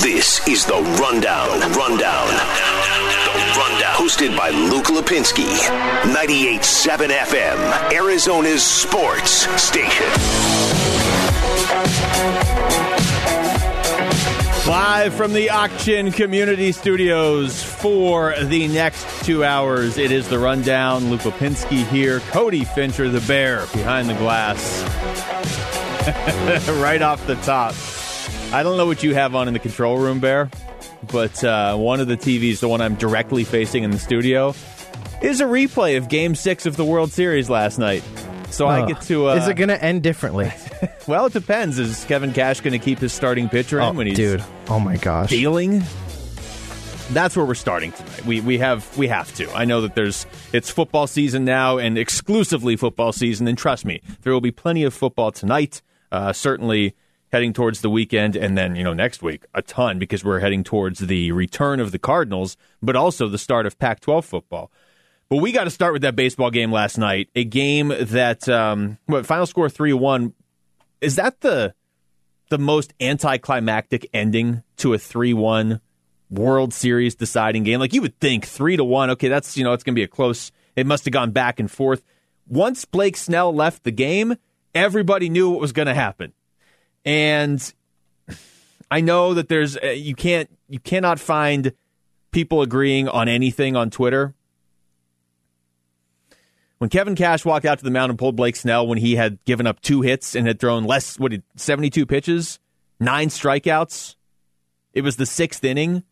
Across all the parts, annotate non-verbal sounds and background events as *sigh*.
This is the Rundown. Rundown. The Rundown. Hosted by Luke Lapinski. 98.7 FM. Arizona's sports station. Live from the Auction Community Studios for the next two hours. It is the rundown. Luke Lapinski here. Cody Fincher, the bear, behind the glass. *laughs* right off the top. I don't know what you have on in the control room, Bear, but uh, one of the TVs, the one I'm directly facing in the studio, is a replay of Game Six of the World Series last night. So I get to. Uh, Is it going to end differently? *laughs* well, it depends. Is Kevin Cash going to keep his starting pitcher in oh, when he's dude. Oh my gosh. dealing? That's where we're starting tonight. We we have we have to. I know that there's it's football season now and exclusively football season. And trust me, there will be plenty of football tonight. Uh, certainly heading towards the weekend, and then you know next week a ton because we're heading towards the return of the Cardinals, but also the start of Pac-12 football. But we got to start with that baseball game last night. A game that um, what final score three one. Is that the the most anticlimactic ending to a three one World Series deciding game? Like you would think three to one. Okay, that's you know it's going to be a close. It must have gone back and forth. Once Blake Snell left the game, everybody knew what was going to happen. And I know that there's uh, you can't you cannot find people agreeing on anything on Twitter. When Kevin Cash walked out to the mound and pulled Blake Snell when he had given up two hits and had thrown less what 72 pitches, nine strikeouts. It was the 6th inning.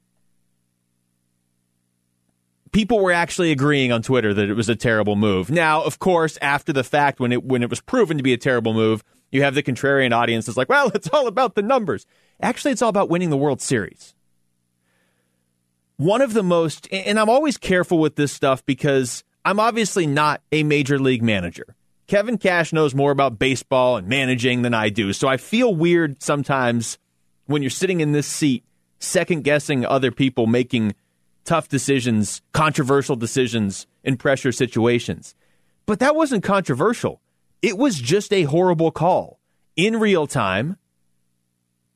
People were actually agreeing on Twitter that it was a terrible move. Now, of course, after the fact when it when it was proven to be a terrible move, you have the contrarian audience that's like, well, it's all about the numbers. Actually, it's all about winning the World Series. One of the most, and I'm always careful with this stuff because I'm obviously not a major league manager. Kevin Cash knows more about baseball and managing than I do. So I feel weird sometimes when you're sitting in this seat, second guessing other people making tough decisions, controversial decisions in pressure situations. But that wasn't controversial. It was just a horrible call. In real time,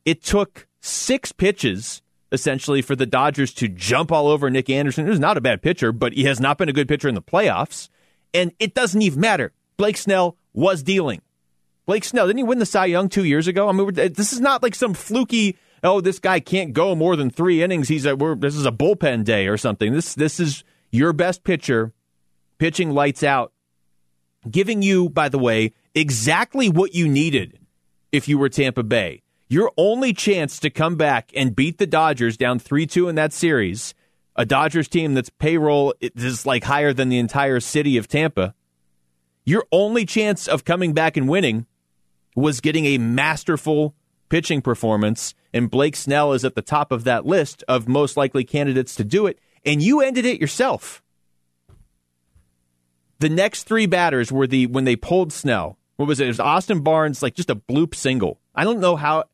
it took six pitches essentially for the Dodgers to jump all over Nick Anderson, who's not a bad pitcher, but he has not been a good pitcher in the playoffs. And it doesn't even matter. Blake Snell was dealing. Blake Snell, didn't he win the Cy Young two years ago? I mean, this is not like some fluky, oh, this guy can't go more than three innings. He's a, this is a bullpen day or something. This, this is your best pitcher pitching lights out giving you, by the way, exactly what you needed if you were Tampa Bay. Your only chance to come back and beat the Dodgers down 3 2 in that series, a Dodgers team that's payroll is like higher than the entire city of Tampa. Your only chance of coming back and winning was getting a masterful pitching performance, and Blake Snell is at the top of that list of most likely candidates to do it, and you ended it yourself. The next three batters were the when they pulled Snell. What was it? It was Austin Barnes, like just a bloop single. I don't know how.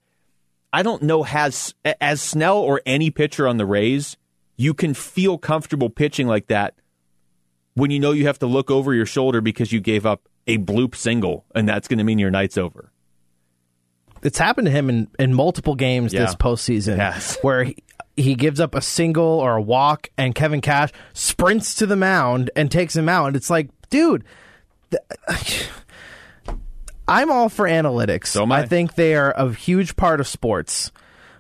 I don't know has as Snell or any pitcher on the Rays, you can feel comfortable pitching like that when you know you have to look over your shoulder because you gave up a bloop single, and that's going to mean your night's over. It's happened to him in, in multiple games Yeah. this postseason Yes. where he, he gives up a single or a walk, and Kevin Cash sprints to the mound and takes him out. And it's like, dude, th- *sighs* I'm all for analytics. So am I. think they are a huge part of sports.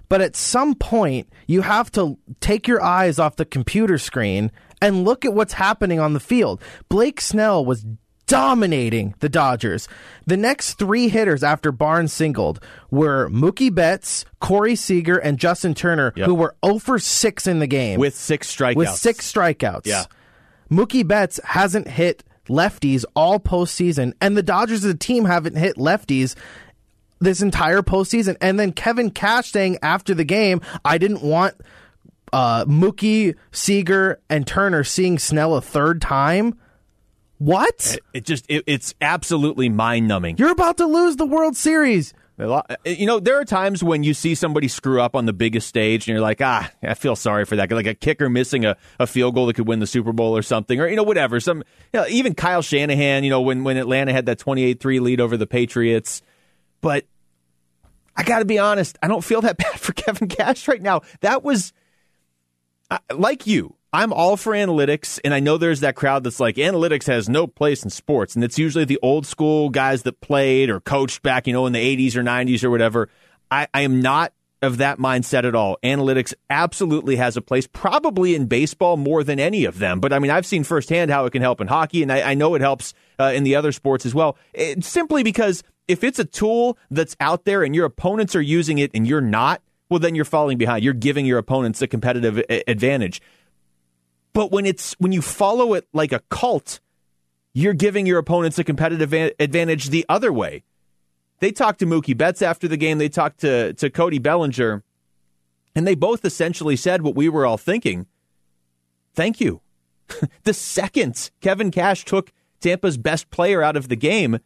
But at some point, you have to take your eyes off the computer screen and look at what's happening on the field. Blake Snell was dominating the Dodgers. The next three hitters after Barnes singled were Mookie Betts, Corey Seager, and Justin Turner, Yep. who were 0 for 6 in the game With six strikeouts. with six strikeouts. Yeah. Mookie Betts hasn't hit lefties all postseason, and the Dodgers as a team haven't hit lefties this entire postseason. And then Kevin Cash saying after the game, I didn't want uh, Mookie, Seager, and Turner seeing Snell a third time. What? It just it, it's absolutely mind numbing. You're about to lose the World Series. You know, there are times when you see somebody screw up on the biggest stage, and you're like, ah, I feel sorry for that. Like a kicker missing a, a field goal that could win the Super Bowl or something, or you know, whatever. Some, you know, even Kyle Shanahan. You know, when when Atlanta had that 28-3 lead over the Patriots, but I got to be honest, I don't feel that *laughs* bad for Kevin Cash right now. That was uh, like you. I'm all for analytics, and I know there's that crowd that's like, analytics has no place in sports, and it's usually the old school guys that played or coached back, you know, in the 80s or 90s or whatever. I, I am not of that mindset at all. Analytics absolutely has a place, probably in baseball more than any of them. But I mean, I've seen firsthand how it can help in hockey, and I, I know it helps uh, in the other sports as well. It, simply because if it's a tool that's out there and your opponents are using it and you're not, well, then you're falling behind. You're giving your opponents a competitive a- advantage. But when it's when you follow it like a cult, you're giving your opponents a competitive advantage the other way. They talked to Mookie Betts after the game. They talked to, to Cody Bellinger, and they both essentially said what we were all thinking. Thank you. *laughs* the second Kevin Cash took Tampa's best player out of the game,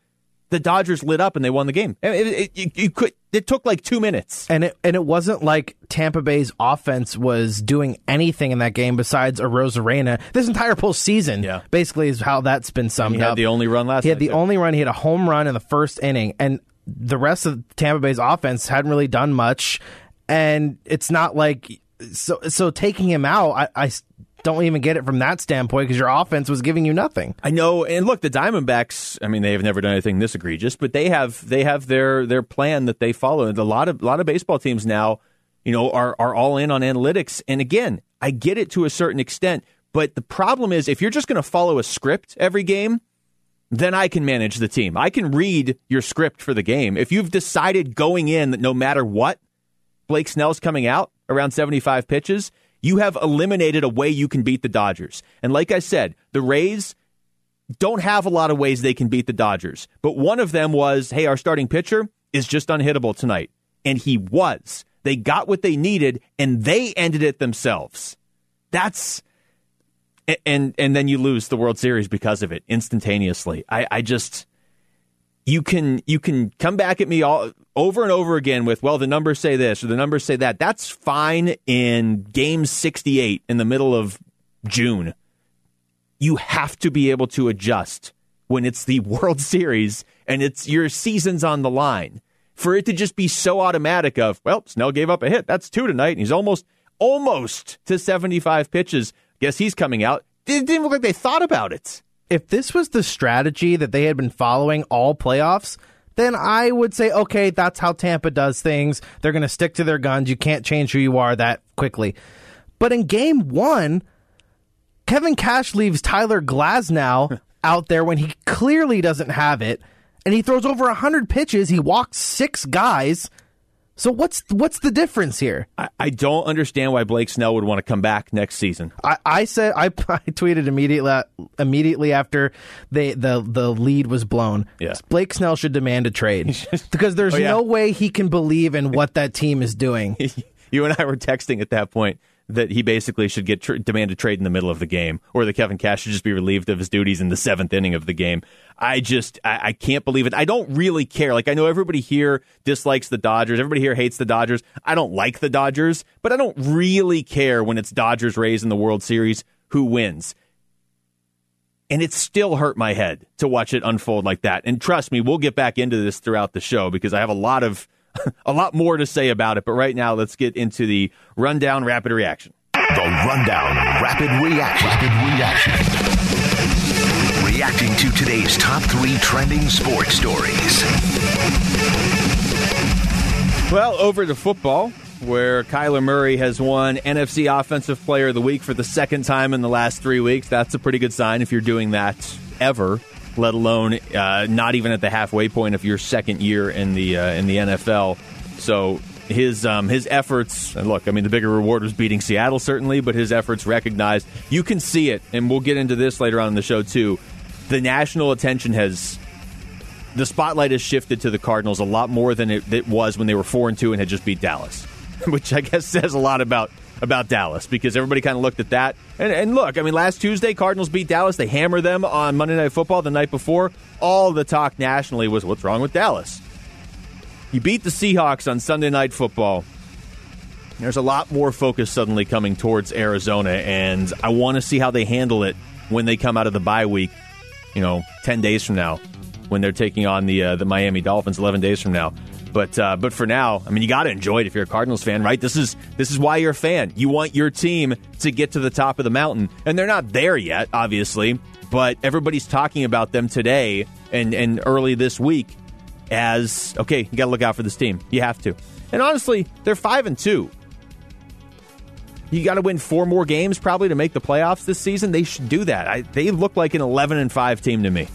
the Dodgers lit up and they won the game. It, it, it, could, it took like two minutes, and it and it wasn't like Tampa Bay's offense was doing anything in that game besides Arozarena. This entire postseason, yeah. basically, is how that's been summed he up. Had the only run last. He had the too. only run. He had a home run in the first inning, and the rest of Tampa Bay's offense hadn't really done much, and it's not like so. So taking him out, I, I don't even get it from that standpoint because your offense was giving you nothing. I know, and look, the Diamondbacks. I mean, they have never done anything this egregious, but they have they have their their plan that they follow. And a lot of a lot of baseball teams now, you know, are are all in on analytics. And again, I get it to a certain extent, but the problem is if you're just going to follow a script every game then I can manage the team. I can read your script for the game. If you've decided going in that no matter what, Blake Snell's coming out around 75 pitches, you have eliminated a way you can beat the Dodgers. And like I said, the Rays don't have a lot of ways they can beat the Dodgers. But one of them was hey, our starting pitcher is just unhittable tonight. And he was. They got what they needed and they ended it themselves. That's and and then you lose the World Series because of it instantaneously. I, I just you can you can come back at me all over and over again with well the numbers say this or the numbers say that. That's fine in game 68 in the middle of June. You have to be able to adjust when it's the *laughs* World Series and it's your season's on the line. For it to just be so automatic of, well, Snell gave up a hit. That's two tonight, and he's almost almost to 75 pitches. Guess he's coming out. It didn't look like they thought about it. If this was the strategy that they had been following all playoffs, then I would say, okay, that's how Tampa does things. They're going to stick to their guns. You can't change who you are that quickly. But in game one, Kevin Cash leaves Tyler Glasnow *laughs* out there when he clearly doesn't have it, and he throws over 100 pitches. He walks six guys so what's what's the difference here? I, I, don't understand why Blake Snell would want to come back next season. I, I said I, *laughs* I, tweeted immediately immediately after they, the the lead was blown. Yeah. Blake Snell should demand a trade *laughs* because there's oh, yeah. no way he can believe in what that team is doing. *laughs* you and I were texting at that point that he basically should get demand a trade in the middle of the game, or that Kevin Cash should just be relieved of his duties in the seventh inning of the game. I just I, I, can't believe it. I don't really care. Like I know everybody here dislikes the Dodgers. Everybody here hates the Dodgers. I don't like the Dodgers, but I don't really care when it's Dodgers Rays in the World Series who wins. And it still hurt my head to watch it unfold like that. And trust me, we'll get back into this throughout the show because I have a lot of *laughs* a lot more to say about it. But right now, let's get into the rundown rapid reaction. The rundown rapid reaction. Rapid reaction. Reacting to today's top three trending sports stories. Well, over to football, where Kyler Murray has won NFC Offensive Player of the Week for the second time in the last three weeks. That's a pretty good sign if you're doing that ever let alone uh, not even at the halfway point of your second year in the uh, in the NFL. So his um, his efforts and look, I mean, the bigger reward was beating Seattle certainly, but his efforts recognized. You can see it, and we'll get into this later on in the show too. The national attention has the spotlight has shifted to the Cardinals a lot more than it, it was when they were four and two and had just beat Dallas, *laughs* which I guess says a lot about about Dallas because everybody kind of looked at that. And, and, look, I mean, last Tuesday, Cardinals beat Dallas. They hammered them on Monday Night Football the night before. All the talk nationally was what's wrong with Dallas? You beat the Seahawks on Sunday Night Football. There's a lot more focus suddenly coming towards Arizona, and I want to see how they handle it when they come out of the bye week, you know, 10 days from now, when they're taking on the, uh, the Miami Dolphins 11 days from now. But uh, but for now, I mean, you got to enjoy it if you're a Cardinals fan, right? This is this is why you're a fan. You want your team to get to the top of the mountain, and they're not there yet, obviously. But everybody's talking about them today and and early this week as okay. You got to look out for this team. You have to. And honestly, they're five and two. You got to win four more games probably to make the playoffs this season. They should do that. I, they look like an 11 and 5 team to me.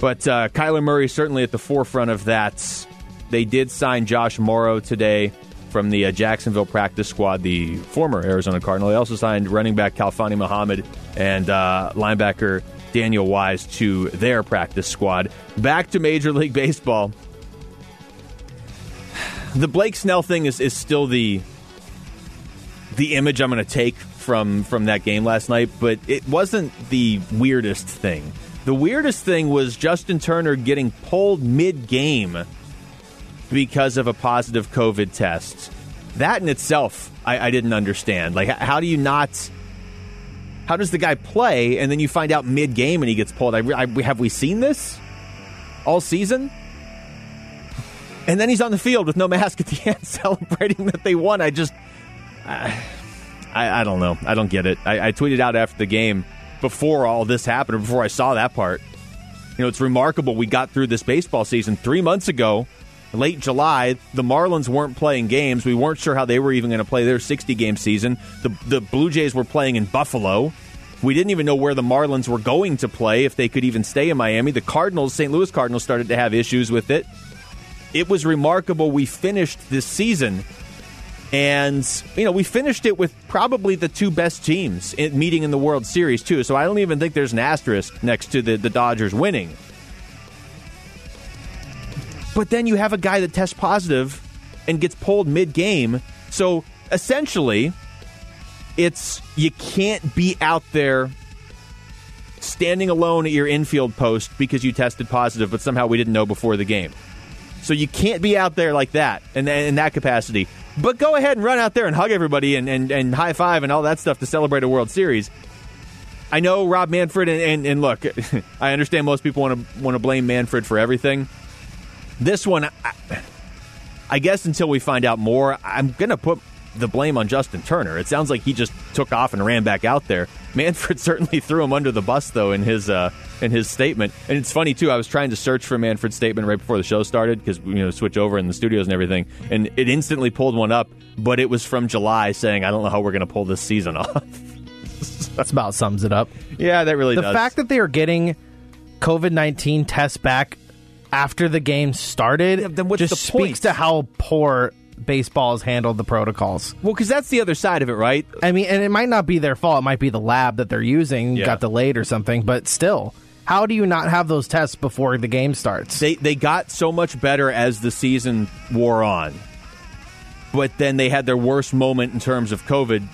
But uh, Kyler Murray certainly at the forefront of that. They did sign Josh Mauro today from the uh, Jacksonville practice squad, the former Arizona Cardinal. They also signed running back Khalfani Muhammad and uh, linebacker Daniel Wise to their practice squad. Back to Major League Baseball. The Blake Snell thing is, is still the the image I'm going to take from from that game last night, but it wasn't the weirdest thing. The weirdest thing was Justin Turner getting pulled mid game because of a positive COVID test. That in itself, I, I didn't understand. Like, how do you not? How does the guy play and then you find out mid game and he gets pulled? I, I, have we seen this all season? And then he's on the field with no mask at the end, *laughs* celebrating that they won. I just I, I don't know. I don't get it. I, I tweeted out after the game before all this happened, or before I saw that part. You know, it's remarkable we got through this baseball season three months ago, late July. The Marlins weren't playing games. We weren't sure how they were even going to play their 60 game season. The, the Blue Jays were playing in Buffalo. We didn't even know where the Marlins were going to play, if they could even stay in Miami. The Cardinals, St. Louis Cardinals, started to have issues with it. It was remarkable we finished this season and, you know, we finished it with probably the two best teams in, meeting in the World Series, too. So I don't even think there's an asterisk next to the, the Dodgers winning. But then you have a guy that tests positive and gets pulled mid game. So essentially, it's you can't be out there standing alone at your infield post because you tested positive, but somehow we didn't know before the game. So you can't be out there like that in, in that capacity. But go ahead and run out there and hug everybody and, and, and high five and all that stuff to celebrate a World Series. I know Rob Manfred, and, and, and look, *laughs* I understand most people want to want to blame Manfred for everything. This one, I, I guess until we find out more, I'm going to put the blame on Justin Turner. It sounds like he just took off and ran back out there. Manfred certainly threw him under the bus, though, in his uh, in his statement. And it's funny too. I was trying to search for Manfred's statement right before the show started because you know switch over in the studios and everything, and it instantly pulled one up. But it was from July, saying, "I don't know how we're going to pull this season *laughs* off." That's about sums it up. Yeah, that really does. the does. fact that they are getting COVID nineteen tests back after the game started Yeah, then what's just the speaks point? to how poor baseball has handled the protocols. well, because that's the other side of it, right? I mean, and it might not be their fault. It might be the lab that they're using Yeah. got delayed or something. But still, how do you not have those tests before the game starts? They they got so much better as the season wore on, but then they had their worst moment in terms of COVID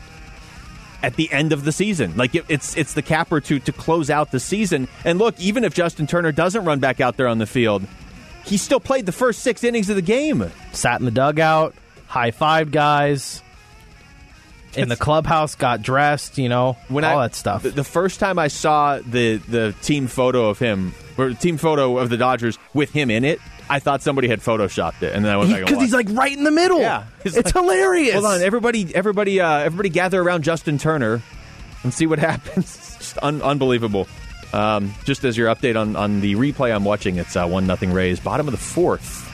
at the end of the season. Like it, it's it's the capper to to close out the season. And look, even if Justin Turner doesn't run back out there on the field, he still played the first six innings of the game. Sat in the dugout, high five guys. In the clubhouse, got dressed, you know, all I, that stuff. The, the first time I saw the the team photo of him, or the team photo of the Dodgers with him in it, I thought somebody had photoshopped it, and then I went and Because he's like right in the middle. Yeah. It's like- hilarious. Hold on, everybody, everybody, uh, everybody, gather around Justin Turner and see what *laughs* happens. Just un- unbelievable. Um, just as your update on, on the replay I'm watching, it's uh, one nothing Rays, bottom of the fourth.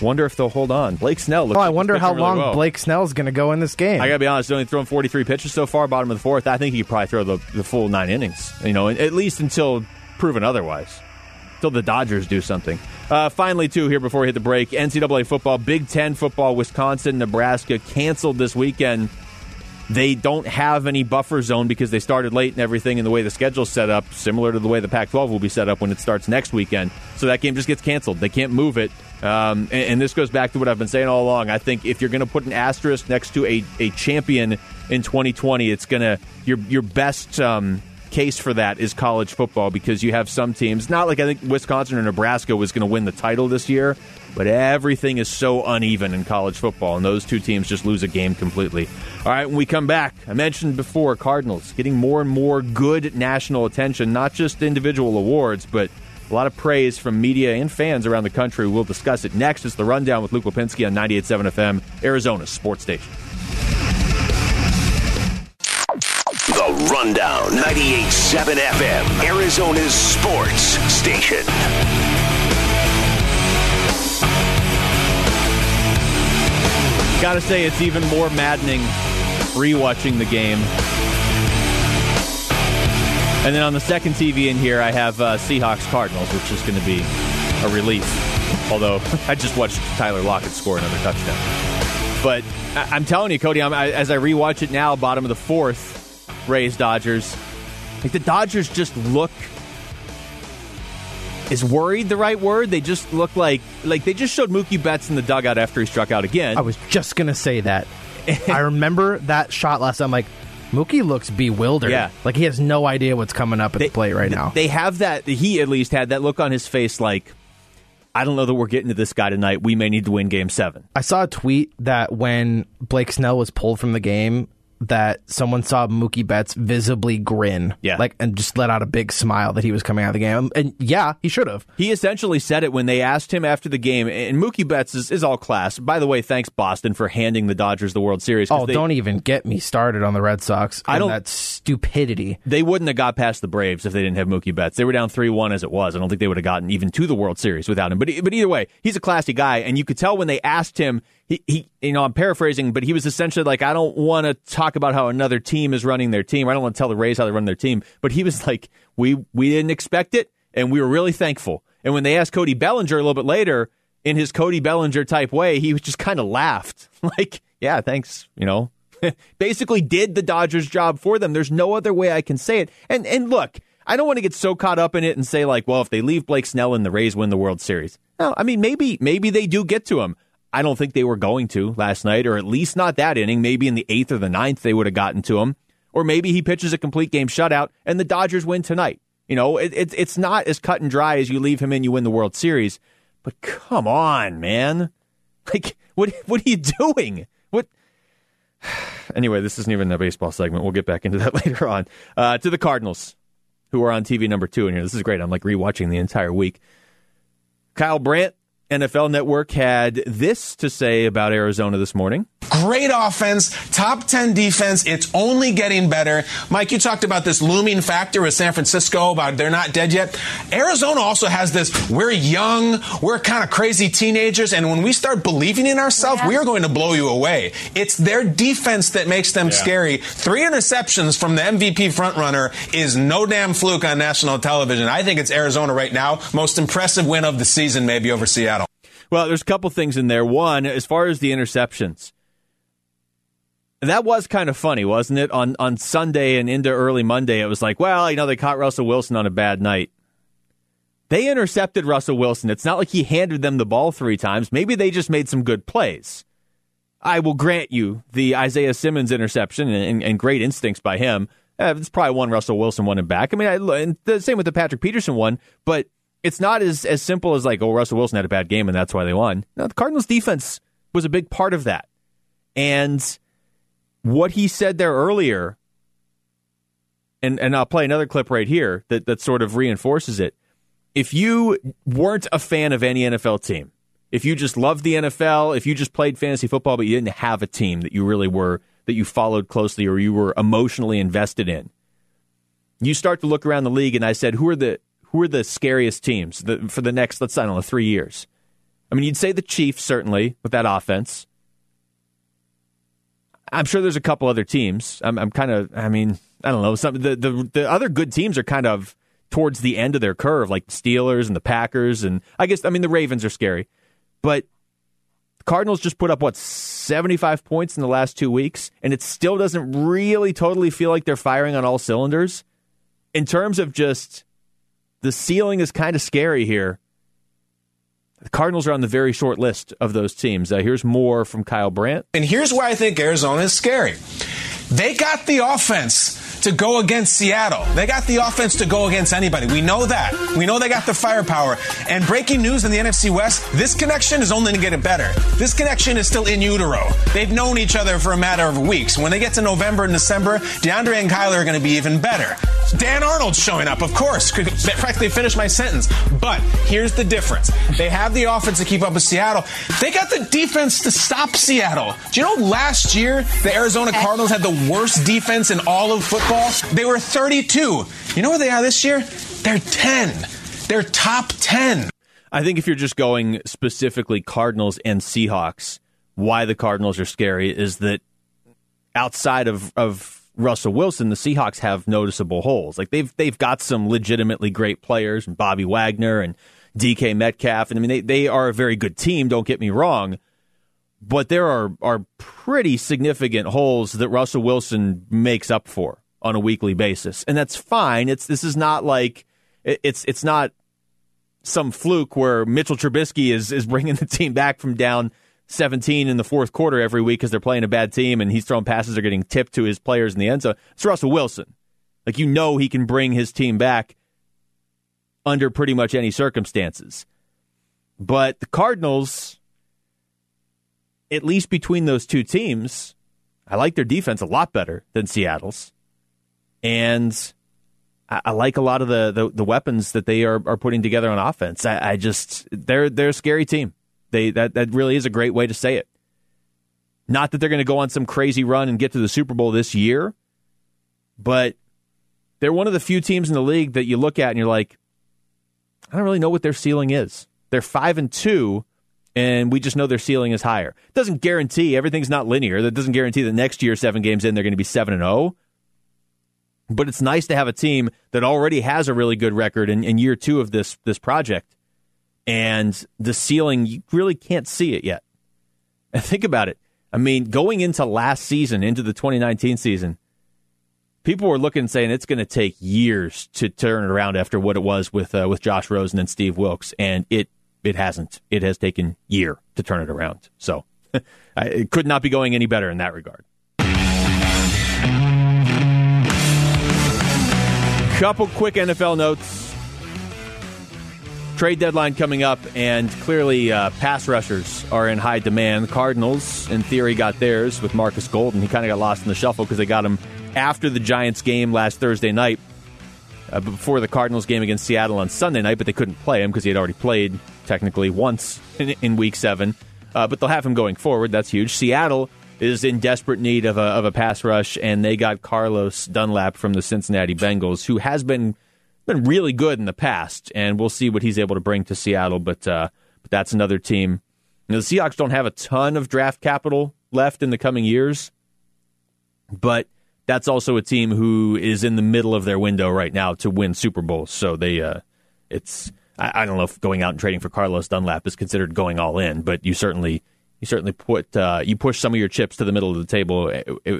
Wonder if they'll hold on. Blake Snell. Looks Oh, I wonder how really long well. Blake Snell's going to go in this game. I gotta be honest, only thrown 43 pitches so far, bottom of the fourth. I think he could probably throw the, the full nine innings. You know, at least until proven otherwise. Until the Dodgers do something. Uh, finally, too, here before we hit the break, NCAA football, Big Ten football, Wisconsin, Nebraska canceled this weekend. They don't have any buffer zone because they started late and everything, and the way the schedule's set up, similar to the way the Pac 12 will be set up when it starts next weekend. So that game just gets canceled. They can't move it. Um, and, and this goes back to what I've been saying all along. I think if you're going to put an asterisk next to a, a champion in 2020, it's going to, your, your best. Um, case for that is college football because you have some teams, not like I think Wisconsin or Nebraska was going to win the title this year, but everything is so uneven in college football, and those two teams just lose a game completely. All right, when we come back, I mentioned before Cardinals getting more and more good national attention, not just individual awards, but A lot of praise from media and fans around the country. We'll discuss it next. It's the rundown with Luke Lapinski on 98.7 FM, Arizona's sports station. The Rundown, 98.7 FM, Arizona's sports station. Gotta say, it's even more maddening rewatching the game. And then on the second TV in here, I have uh, Seahawks Cardinals, which is going to be a relief. Although *laughs* I just watched Tyler Lockett score another touchdown. But I- am telling you, Cody, I, as I rewatch it now, bottom of the fourth, Rays Dodgers. Like the Dodgers just look. Is worried the right word? They just look like like they just showed Mookie Betts in the dugout after he struck out again. I was just gonna say that. I remember that shot last. I'm like, Mookie looks bewildered. Yeah. like he has no idea what's coming up at the plate right now. They have that. He at least had that look on his face, like I don't know that we're getting to this guy tonight. We may need to win Game Seven. I saw a tweet that when Blake Snell was pulled from the game, that someone saw Mookie Betts visibly grin, Yeah. like and just let out a big smile that he was coming out of the game. And yeah, he should have. He essentially said it when they asked him after the game. And Mookie Betts is, is all class. By the way, thanks Boston for handing the Dodgers the World Series. Oh, they, don't even get me started on the Red Sox. I don't- that stupidity. They wouldn't have got past the Braves if they didn't have Mookie Betts. They were down three one as it was. I don't think they would have gotten even to the World Series without him. But but either way, he's a classy guy, and you could tell when they asked him. He, he you know I'm paraphrasing, but he was essentially like, I don't want to talk about how another team is running their team. I don't want to tell the Rays how they run their team. But he was *laughs* like, we we didn't expect it, and we were really thankful. And when they asked Cody Bellinger a little bit later, in his Cody Bellinger type way, he just kind of laughed, *laughs* like, yeah, thanks, you know. *laughs* basically did the Dodgers job for them. There's no other way I can say it. And and look, I don't want to get so caught up in it and say like, well, if they leave Blake Snell and the Rays win the World Series. No, I mean maybe maybe they do get to him. I don't think they were going to last night, or at least not that inning. Maybe in the eighth or the ninth they would have gotten to him, or maybe he pitches a complete game shutout and the Dodgers win tonight. You know, it, it, it's not as cut and dry as you leave him in, you win the World Series. But come on, man! *laughs* Like, what what are you doing? What? *sighs* Anyway, this isn't even a baseball segment. We'll get back into that *laughs* later on. Uh, to the Cardinals, who are on TV number two in here. This is great. I'm like rewatching the entire week. Kyle Brandt, NFL Network, had this to say about Arizona this morning. Great offense, top 10 defense. It's only getting better. Mike, you talked about this looming factor with San Francisco about they're not dead yet. Arizona also has this we're young, we're kind of crazy teenagers, and when we start believing in ourselves, we are going to blow you away. It's their defense that makes them scary. Three interceptions from the MVP frontrunner is no damn fluke on national television. I think it's Arizona right now. Most impressive win of the season, maybe over Seattle. Well, there's a couple things in there. One, as far as the interceptions, that was kind of funny, wasn't it? On on Sunday and into early Monday, it was like, well, you know, they caught Russell Wilson on a bad night. They intercepted Russell Wilson. It's not like he handed them the ball three times. Maybe they just made some good plays. I will grant you the Isaiah Simmons interception and, and, great instincts by him. Uh, it's probably one Russell Wilson one and back. I mean, I, and the same with the Patrick Peterson one, but it's not as, as simple as like, oh, Russell Wilson had a bad game and that's why they won. No, the Cardinals defense was a big part of that. And what he said there earlier, and, and I'll play another clip right here that, that sort of reinforces it. If you weren't a fan of any NFL team, if you just loved the NFL, if you just played fantasy football, but you didn't have a team that you really were, that you followed closely or you were emotionally invested in, you start to look around the league and I said, who are the, who are the scariest teams for the next, let's say, I don't know, three years? I mean, you'd say the Chiefs, certainly, with that offense. I'm sure there's a couple other teams. I'm, I'm kind of, I mean, I don't know. Some the, the the other good teams are kind of towards the end of their curve, like the Steelers and the Packers, and I guess I mean the Ravens are scary, but the Cardinals just put up what 75 points in the last two weeks, and it still doesn't really totally feel like they're firing on all cylinders. In terms of just the ceiling is kind of scary here. The Cardinals are on the very short list of those teams. Uh, here's more from Kyle Brandt. And here's why I think Arizona is scary. They got the offense to go against Seattle. They got the offense to go against anybody. We know that. We know they got the firepower. And breaking news in the NFC West, this connection is only going to get better. This connection is still in utero. They've known each other for a matter of weeks. When they get to November and December, DeAndre and Kyler are going to be even better. Dan Arnold's showing up, of course. Could practically finish my sentence. But here's the difference. They have the offense to keep up with Seattle. They got the defense to stop Seattle. Do you know last year the Arizona Cardinals had the worst defense in all of football? They were 32. You know where they are this year? They're 10. They're top 10. I think if you're just going specifically Cardinals and Seahawks, why the Cardinals are scary is that outside of, of Russell Wilson, the Seahawks have noticeable holes. Like they've they've got some legitimately great players, and Bobby Wagner and DK Metcalf, and I mean they, they are a very good team. Don't get me wrong, but there are are pretty significant holes that Russell Wilson makes up for on a weekly basis, and that's fine. It's this is not like it's it's not some fluke where Mitchell Trubisky is is bringing *laughs* the team back from down 17 in the fourth quarter every week because they're playing a bad team and he's throwing passes that are getting tipped to his players in the end zone. It's Russell Wilson. Like you know he can bring his team back under pretty much any circumstances. But the Cardinals, at least between those two teams, I like their defense a lot better than Seattle's. And I, I like a lot of the, the, the, weapons that they are, are putting together on offense. I, I just they're they're a scary team. They that that really is a great way to say it. Not that they're going to go on some crazy run and get to the Super Bowl this year, but they're one of the few teams in the league that you look at and you're like, I don't really know what their ceiling is. They're five and two, and we just know their ceiling is higher. It doesn't guarantee everything's not linear. That doesn't guarantee that next year, seven games in, they're going to be seven and zero. But it's nice to have a team that already has a really good record in, in year two of this this project and the ceiling you really can't see it yet. And *laughs* think about it. I mean, going into last season, into the 2019 season, people were looking saying it's going to take years to turn it around after what it was with uh, with Josh Rosen and Steve Wilks, and it it hasn't. It has taken year to turn it around. So *laughs* it could not be going any better in that regard. Couple quick NFL notes Trade deadline coming up, and clearly uh, pass rushers are in high demand. The Cardinals, in theory, got theirs with Marcus Golden. He kind of got lost in the shuffle because they got him after the Giants game last Thursday night, uh, before the Cardinals game against Seattle on Sunday night, but they couldn't play him because he had already played technically once in, in Week Seven. Uh, but they'll have him going forward. That's huge. Seattle is in desperate need of a, of a pass rush, and they got Carlos Dunlap from the Cincinnati Bengals, who has been been really good in the past, and we'll see what he's able to bring to Seattle. But uh, but that's another team. You know, the Seahawks don't have a ton of draft capital left in the coming years, but that's also a team who is in the middle of their window right now to win Super Bowls. So they, uh, it's I, I, don't know if going out and trading for Carlos Dunlap is considered going all in, but you certainly you certainly put uh, you push some of your chips to the middle of the table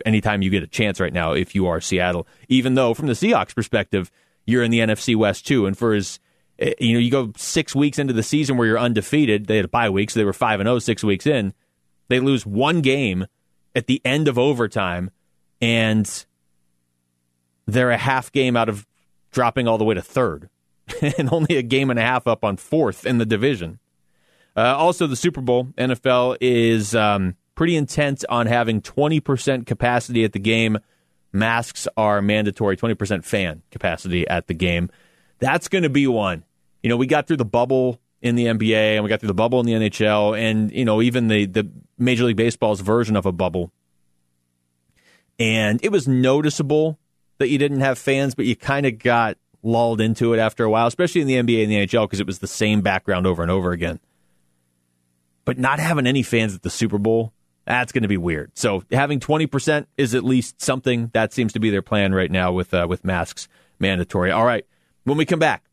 anytime you get a chance right now if you are Seattle. Even though from the Seahawks perspective you're in the NFC West too. And for his, eh, you know, you go six weeks into the season where you're undefeated. They had a bye week, so they were five and zero oh six weeks in. They lose one game at the end of overtime, and they're a half game out of dropping all the way to third, *laughs* and only a game and a half up on fourth in the division. Uh, also, the Super Bowl NFL is um, pretty intent on having 20% capacity at the game masks are mandatory, 20% fan capacity at the game. That's going to be one. You know, we got through the bubble in the NBA and we got through the bubble in the NHL and, you know, even the, the Major League Baseball's version of a bubble. And it was noticeable that you didn't have fans, but you kind of got lulled into it after a while, especially in the NBA and the NHL because it was the same background over and over again. But not having any fans at the Super Bowl that's going to be weird. So having 20% is at least something. That seems to be their plan right now with uh, with masks mandatory. All right. When we come back,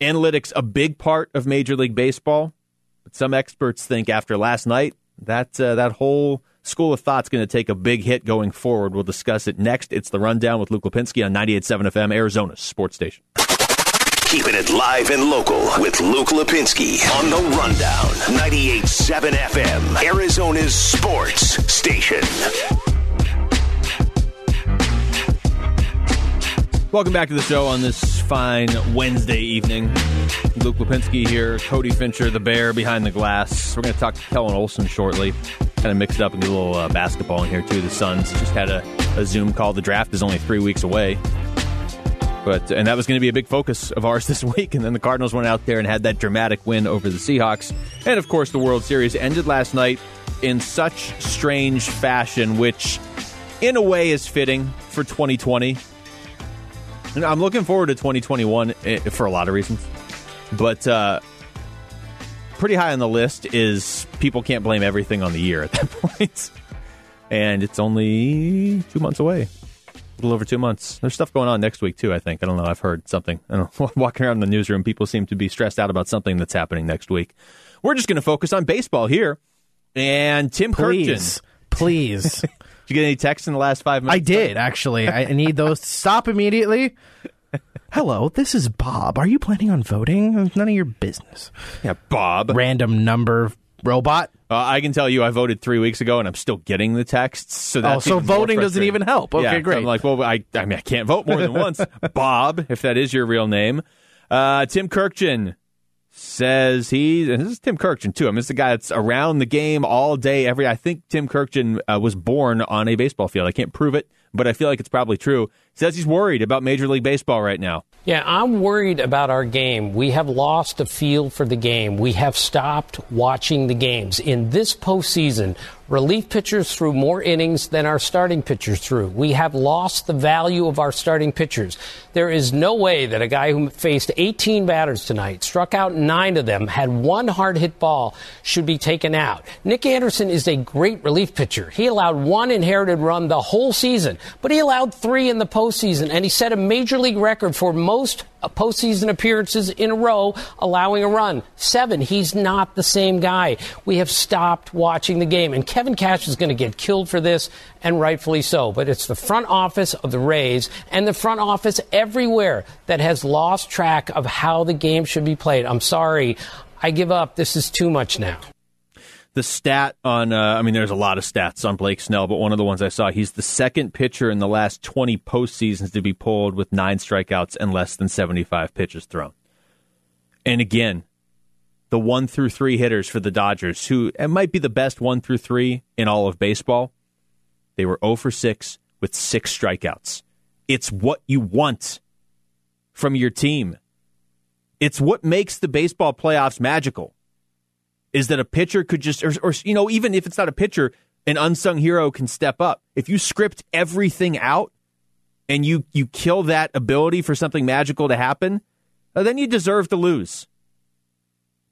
analytics a big part of Major League Baseball, but some experts think after last night that uh, that whole school of thought's going to take a big hit going forward. We'll discuss it next. It's the rundown with Luke Lapinski on 98.7 FM, Arizona's sports station. Keeping it live and local with Luke Lapinski on the Rundown. 98.7 FM, Arizona's sports station. Welcome back to the show on this fine Wednesday evening. Luke Lapinski here, Cody Fincher, the bear behind the glass. We're going to talk to Kellan Olson shortly. Kind of mixed up and get a little uh, basketball in here too. The Suns just had a, a Zoom call. The draft is only three weeks away, but and that was going to be a big focus of ours *laughs* this week. And then the Cardinals went out there and had that dramatic win over the Seahawks. And of course, the World Series ended last night in such strange fashion, which in a way is fitting for 2020 and I'm looking forward to 2021 eh, for a lot of reasons. But uh, pretty high on the list is people can't blame everything on the year at that *laughs* point. and it's only two months away. A little over two months. There's stuff going on next week, too, I think. I don't know. I've heard something. I don't know. *laughs* Walking around the newsroom, people seem to be stressed out about something that's happening next week. We're just going to focus on baseball here. And Tim Please, please. *laughs* Did you get any texts in the last five minutes? I did actually. I need those to stop immediately. Hello, this is Bob. Are you planning on voting? None of your business. Yeah, Bob. Random number robot. Uh, I can tell you, I voted three weeks ago, and I'm still getting the texts. So Oh, so voting doesn't even help. Okay, Yeah, so great. I'm like, well, I, I mean, I can't vote more than once. *laughs* Bob, if that is your real name. Uh, Tim Kurkjian says he. And this is Tim Kurkjian too. I mean, this is the guy that's around the game all day, every. I think Tim Kurkjian uh, was born on a baseball field. I can't prove it, but I feel like it's probably true. Says he's worried about Major League Baseball right now. Yeah, I'm worried about our game. We have lost a feel for the game. We have stopped watching the games. In this postseason, relief pitchers threw more innings than our starting pitchers threw. We have lost the value of our starting pitchers. There is no way that a guy who faced 18 batters tonight, struck out nine of them, had one hard hit ball, should be taken out. Nick Anderson is a great relief pitcher. He allowed one inherited run the whole season, but he allowed three in the postseason, and he set a major league record for most postseason appearances in a row, allowing a run. Seven. He's not the same guy. We have stopped watching the game, and Kevin Cash is going to get killed for this, and rightfully so. But it's the front office of the Rays and the front office everywhere that has lost track of how the game should be played. I'm sorry. I give up. This is too much now. The stat on uh, I mean there's a lot of stats on Blake Snell, but one of the ones I saw, he's the second pitcher in the last 20 postseasons to be pulled with 9 strikeouts and less than 75 pitches thrown. And again, the 1 through 3 hitters for the Dodgers who it might be the best 1 through 3 in all of baseball. They were 0 for 6 with 6 strikeouts. It's what you want from your team. It's what makes the baseball playoffs magical is that a pitcher could just, or, or, you know, even if it's not a pitcher, an unsung hero can step up. If you script everything out and you you kill that ability for something magical to happen, uh, then you deserve to lose.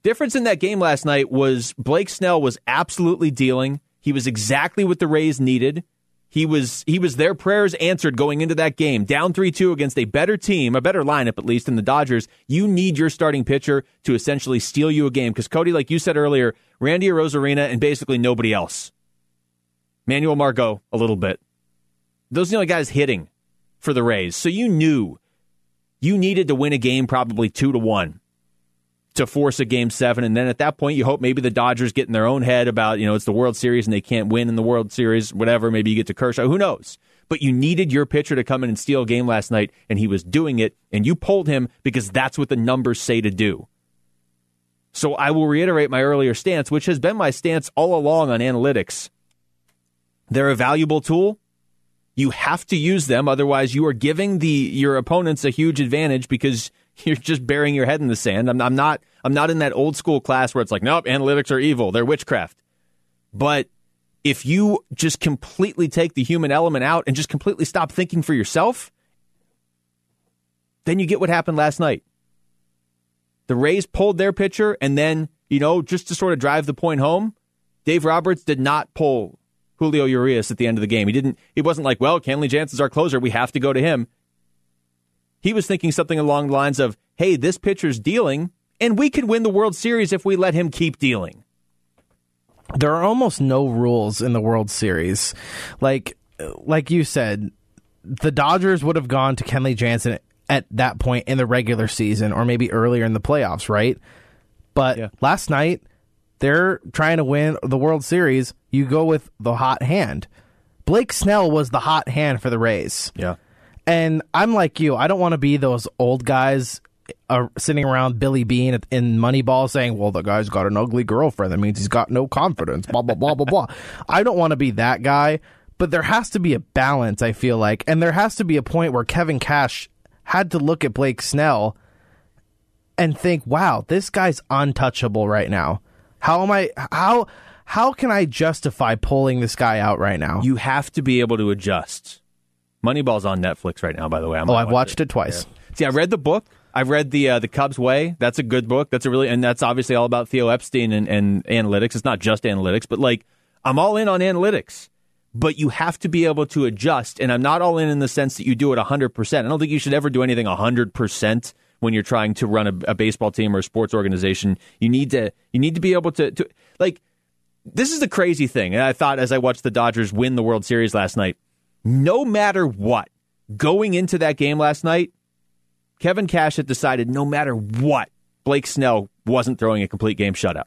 Difference in that game last night was Blake Snell was absolutely dealing. He was exactly what the Rays needed. He was he was their prayers answered going into that game. Down 3-2 against a better team, a better lineup at least in the Dodgers. You need your starting pitcher to essentially steal you a game cuz Cody like you said earlier, Randy Arozarena and basically nobody else. Manuel Margot a little bit. Those are the only guys hitting for the Rays. So you knew you needed to win a game probably 2 to 1 to force a game seven. And then at that point, you hope maybe the Dodgers get in their own head about, you know, it's the World Series and they can't win in the World Series, whatever. Maybe you get to Kershaw. Who knows? But you needed your pitcher to come in and steal a game last night, and he was doing it, and you pulled him because that's what the numbers say to do. So I will reiterate my earlier stance, which has been my stance all along on analytics. They're a valuable tool. You have to use them, otherwise you are giving the your opponents a huge advantage because *laughs* you're just burying your head in the sand. I'm, I'm not I'm not in that old school class where it's like, nope, analytics are evil, they're witchcraft. But if you just completely take the human element out and just completely stop thinking for yourself, then you get what happened last night. The Rays pulled their pitcher, and then, you know, just to sort of drive the point home, Dave Roberts did not pull Julio Urias at the end of the game. He didn't. He wasn't like, well, Kenley Jansen's our closer. We have to go to him. He was thinking something along the lines of, hey, this pitcher's dealing, and we could win the World Series if we let him keep dealing. there are almost no rules in the World Series. Like like you said, the Dodgers would have gone to Kenley Jansen at that point in the regular season or maybe earlier in the playoffs, right? But Yeah. last night they're trying to win the World Series. You go with the hot hand. Blake Snell was the hot hand for the Rays. Yeah. And I'm like you. I don't want to be those old guys uh, sitting around Billy Beane in Moneyball saying, "Well, the guy's got an ugly girlfriend. That means he's got no confidence." Blah blah blah blah blah. I don't want to be that guy. But there has to be a balance. I feel like, and there has to be a point where Kevin Cash had to look at Blake Snell and think, "Wow, this guy's untouchable right now. How am I? How?" How can I justify pulling this guy out right now? You have to be able to adjust. Moneyball's on Netflix right now, by the way. I oh, I've watched it, it twice. Yeah. See, I read the book. I've read the uh, the Cubs Way. That's a good book. That's a really and that's obviously all about Theo Epstein and, and analytics. It's not just analytics, but like I'm all in on analytics. But you have to be able to adjust, and I'm not all in in the sense that you do it 100%. I don't think you should ever do anything 100% when you're trying to run a, a baseball team or a sports organization. You need to you need to be able to, to like this is the crazy thing. And I thought as I watched the Dodgers win the World Series last night, no matter what, going into that game last night, Kevin Cash had decided no matter what, Blake Snell wasn't throwing a complete game shutout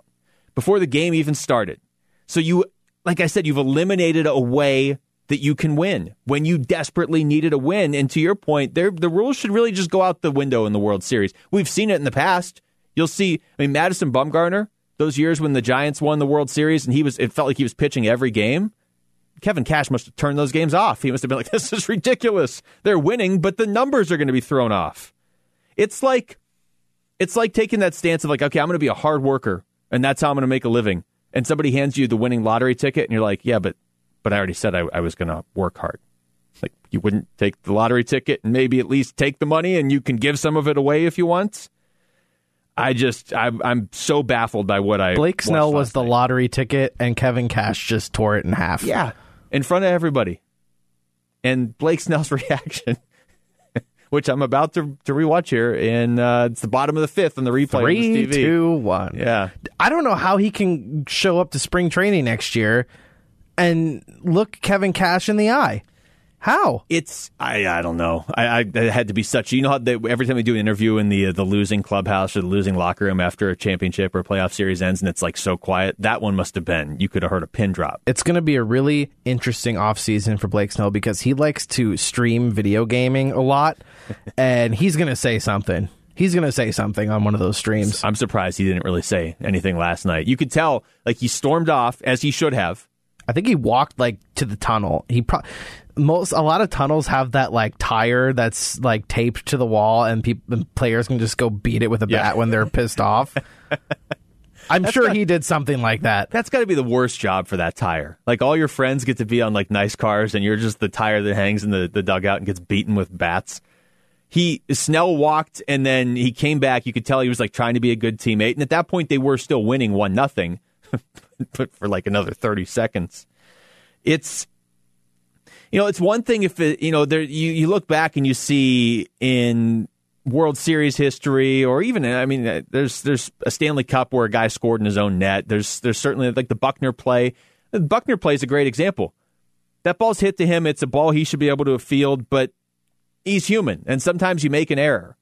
before the game even started. So you, like I said, you've eliminated a way that you can win when you desperately needed a win. And to your point, the rules should really just go out the window in the World Series. We've seen it in the past. You'll see, I mean, Madison Bumgarner, those years when the Giants won the World Series and he was, it felt like he was pitching every game. Kevin Cash must have turned those games off. He must have been like, *laughs* this is ridiculous. They're winning, but the numbers are going to be thrown off. It's like, it's like taking that stance of like, okay, I'm going to be a hard worker and that's how I'm going to make a living. And somebody hands you the winning lottery ticket and you're like, yeah, but, but I already said I, I was going to work hard. Like you wouldn't take the lottery ticket and maybe at least take the money and you can give some of it away if you want. I just I'm I'm so baffled by what I Blake Snell was the night. lottery ticket and Kevin Cash just tore it in half. Yeah, in front of everybody. And Blake Snell's *laughs* reaction, which I'm about to to rewatch here, and uh, it's the bottom of the fifth on the replay. Three, two, one. Yeah, I don't know how he can show up to spring training next year and look Kevin Cash in the eye. How? It's I I don't know. I, I had to be such. You know how they, every time we do an interview in the uh, the losing clubhouse or the losing locker room after a championship or playoff series ends, and it's like so quiet. That one must have been. You could have heard a pin drop. It's going to be a really interesting offseason for Blake Snell because he likes to stream video gaming a lot, *laughs* and he's going to say something. He's going to say something on one of those streams. I'm surprised he didn't really say anything last night. You could tell, like he stormed off as he should have. I think he walked like to the tunnel. He pro- most a lot of tunnels have that like tire that's like taped to the wall, and people players can just go beat it with a bat yeah. when they're pissed off. *laughs* I'm that's sure got, he did something like that. That's got to be the worst job for that tire. Like all your friends get to be on like nice cars, and you're just the tire that hangs in the, the dugout and gets beaten with bats. He Snell walked and then he came back. You could tell he was like trying to be a good teammate, and at that point they were still winning one nothing, *laughs* but for like another thirty seconds. It's you know, it's one thing if it, you know, there you, you look back and you see in World Series history, or even I mean, uh, there's there's a Stanley Cup where a guy scored in his own net. There's there's certainly like the Buckner play. The Buckner play is a great example. That ball's hit to him. It's a ball he should be able to field, but he's human, and sometimes you make an error.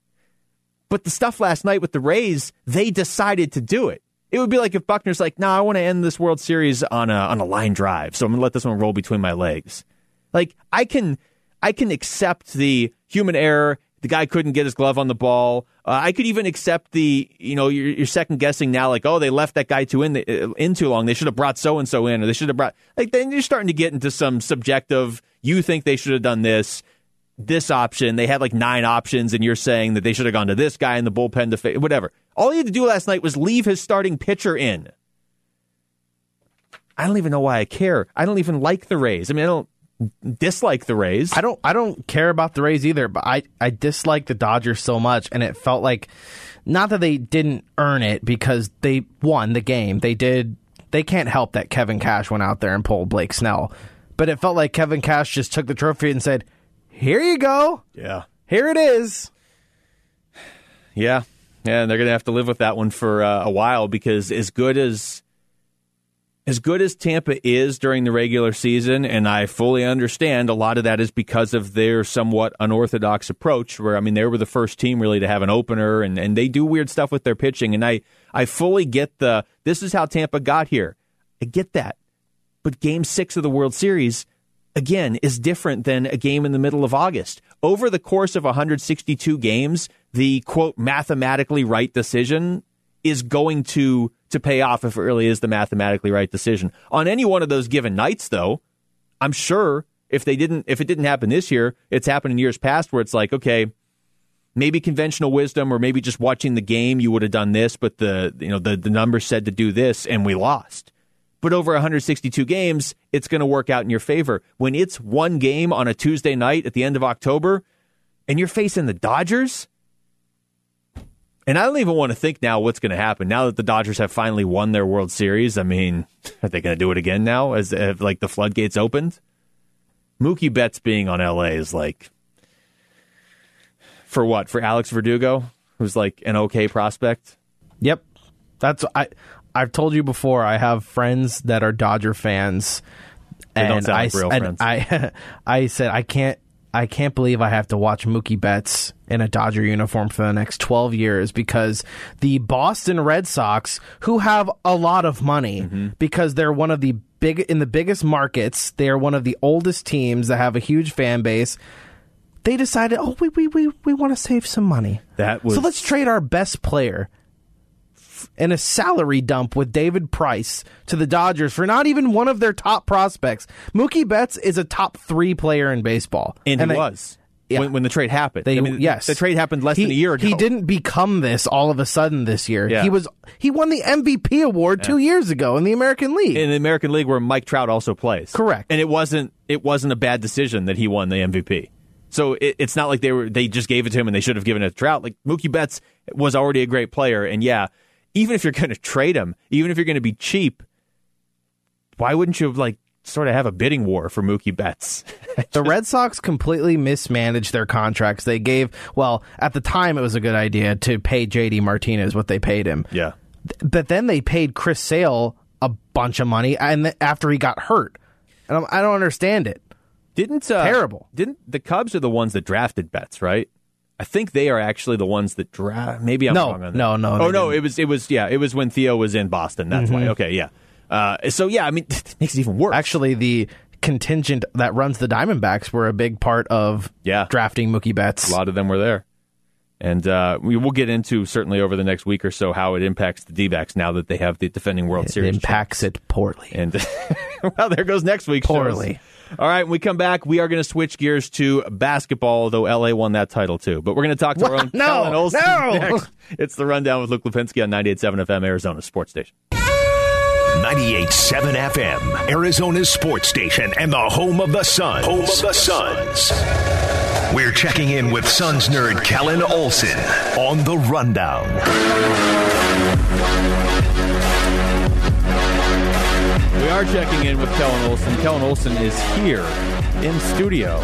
But the stuff last night with the Rays, they decided to do it. It would be like if Buckner's like, "No, nah, I want to end this World Series on a on a line drive, so I'm to let this one roll between my legs." Like I can I can accept the human error. The guy couldn't get his glove on the ball. Uh, I could even accept the, you know, you're, you're, second guessing now, like, oh, they left that guy too in the, uh, in too long. They should have brought so and so in, or they should have brought. Like, then you're starting to get into some subjective. You think they should have done this, this option. They had like nine options, and you're saying that they should have gone to this guy in the bullpen to fa- whatever. All he had to do last night was leave his starting pitcher in. I don't even know why I care. I don't even like the Rays. I mean, I don't dislike the Rays. I don't I don't care about the Rays either, but I I dislike the Dodgers so much and it felt like not that they didn't earn it because they won the game. They did they can't help that Kevin Cash went out there and pulled Blake Snell. But it felt like Kevin Cash just took the trophy and said, "Here you go. Yeah. Here it is." Yeah. Yeah, and they're going to have to live with that one for uh, a while because as good as as good as Tampa is during the regular season, and I fully understand a lot of that is because of their somewhat unorthodox approach, where I mean they were the first team really to have an opener and, and they do weird stuff with their pitching. And I, I fully get the this is how Tampa got here. I get that. But game six of the World Series, again, is different than a game in the middle of August. Over the course of 162 games, the quote mathematically right decision is going to to pay off if it really is the mathematically right decision. On any one of those given nights, though, I'm sure if they didn't if it didn't happen this year, it's happened in years past where it's like, okay, maybe conventional wisdom or maybe just watching the game you would have done this, but the you know the, the numbers said to do this and we lost. But over 162 games, it's going to work out in your favor. When it's one game on a Tuesday night at the end of October and you're facing the Dodgers, and I don't even want to think now what's going to happen now that the Dodgers have finally won their World Series. I mean, *laughs* are they going to do it again now as if, like the floodgates opened? Mookie Betts being on LA is like for what? For Alex Verdugo, who's like an okay prospect. Yep. That's I I've told you before I have friends that are Dodger fans They don't and sound I real and friends. I *laughs* I said I can't I can't believe I have to watch Mookie Betts in a Dodger uniform for the next 12 years because the Boston Red Sox, who have a lot of money Mm-hmm. because they're one of the big in the biggest markets, they are one of the oldest teams that have a huge fan base. They decided, oh, we we we, we want to save some money. That was so let's trade our best player in a salary dump with David Price to the Dodgers for not even one of their top prospects. Mookie Betts is a top three player in baseball, and, he they- was yeah. when, when the trade happened. They, I mean, yes, the trade happened less He- than a year ago. He didn't become this all of a sudden this year. Yeah. He was he won the MVP award two years ago in the American League. in the American League where Mike Trout also plays. Correct. And it wasn't it wasn't a bad decision that he won the MVP. So it, it's not like they were they just gave it to him and they should have given it to Trout. Like Mookie Betts was already a great player, and yeah, even if you're going to trade him, even if you're going to be cheap, why wouldn't you like sort of have a bidding war for Mookie Betts? *laughs* The Red Sox completely mismanaged their contracts. They gave, well, at the time it was a good idea to pay JD Martinez what they paid him. yeah. But then they paid Chris Sale a bunch of money and th- after he got hurt. And I'm, I don't understand it. Didn't uh, Terrible. Didn't the Cubs are the ones that drafted Betts, right? I think they are actually the ones that draft. Maybe I'm No, wrong on that. no, no, Oh no, didn't. it was it was yeah, it was when Theo was in Boston. That's why. Okay, yeah. Uh, so yeah, I mean, *laughs* it makes it even worse. Actually, the contingent that runs the Diamondbacks were a big part of Yeah. drafting Mookie Betts. a lot of them were there, and uh, we will get into certainly over the next week or so how it impacts the D-backs now that they have the defending World It Series. impacts it poorly. And *laughs* well, there goes next week's shows. Poorly. All right, when we come back, we are going to switch gears to basketball, though LA won that title too. But we're going to talk to our own No, Kellan Olson no. *laughs* next. It's the rundown with Luke Lapinski on 98.7 FM, Arizona Sports Station. 98.7 FM, Arizona's sports station and the home of the Suns. Home of the Suns. We're checking in with Suns nerd Kellan Olson on the rundown. Are checking in with Kellan Olson. Kellan Olson is here in studio.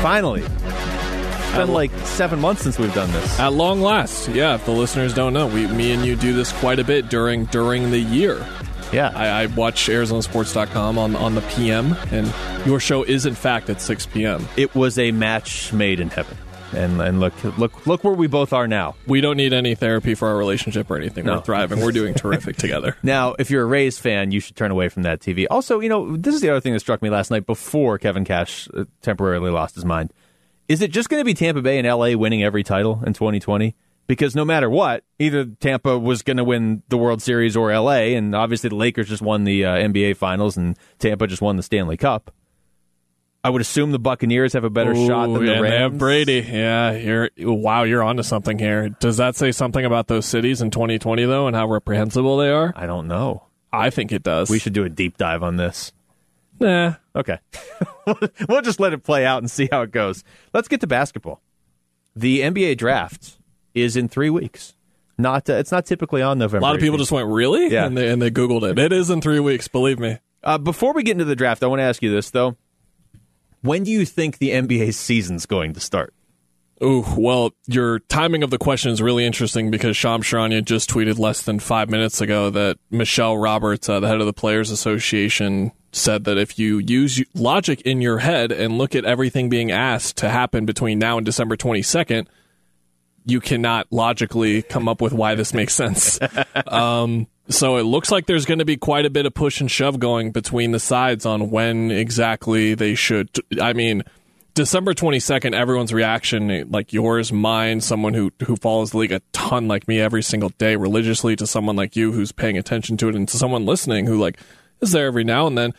Finally. It's been like seven months since we've done this. At long last, yeah. If the listeners don't know, we, me and you do this quite a bit during during the year. Yeah. I, I watch ArizonaSports.com on on the PM, and your show is in fact at 6 p.m. it was a match made in heaven. And and look look look where we both are now. We don't need any therapy for our relationship or anything. No. We're thriving. We're doing terrific together. *laughs* Now, if you're a Rays fan, you should turn away from that TV. Also, you know, this is the other thing that struck me last night before Kevin Cash uh, temporarily lost his mind. Is it just going to be Tampa Bay and LA winning every title in 2020? Because no matter what, either Tampa was going to win the World Series or LA, and obviously the Lakers just won the uh, NBA Finals and Tampa just won the Stanley Cup. I would assume the Buccaneers have a better shot than Ooh, the Rams. they have Brady. Yeah, you're wow. You're onto something here. Does that say something about those cities in 2020 though, and how reprehensible they are? I don't know. I think it does. We should do a deep dive on this. Nah. Okay. *laughs* we'll just let it play out and see how it goes. Let's get to basketball. The NBA draft is in three weeks. Not uh, it's not typically on November. A lot of people 18th. just went really, Yeah. and they and they googled it. It is in three weeks. Believe me. Uh, before we get into the draft, I want to ask you this though. When do you think the NBA season's going to start? Ooh, well, your timing of the question is really interesting because Shams Charania just tweeted less than five minutes ago that Michele Roberts, uh, the head of the Players Association, said that if you use logic in your head and look at everything being asked to happen between now and December 22nd, you cannot logically come up with why this makes sense. *laughs* um, So it looks like there's going to be quite a bit of push and shove going between the sides on when exactly they should. I mean, December 22nd, everyone's reaction, like yours, mine, someone who, who follows the league a ton like me every single day religiously, to someone like you who's paying attention to it, and to someone listening who like is there every now and then.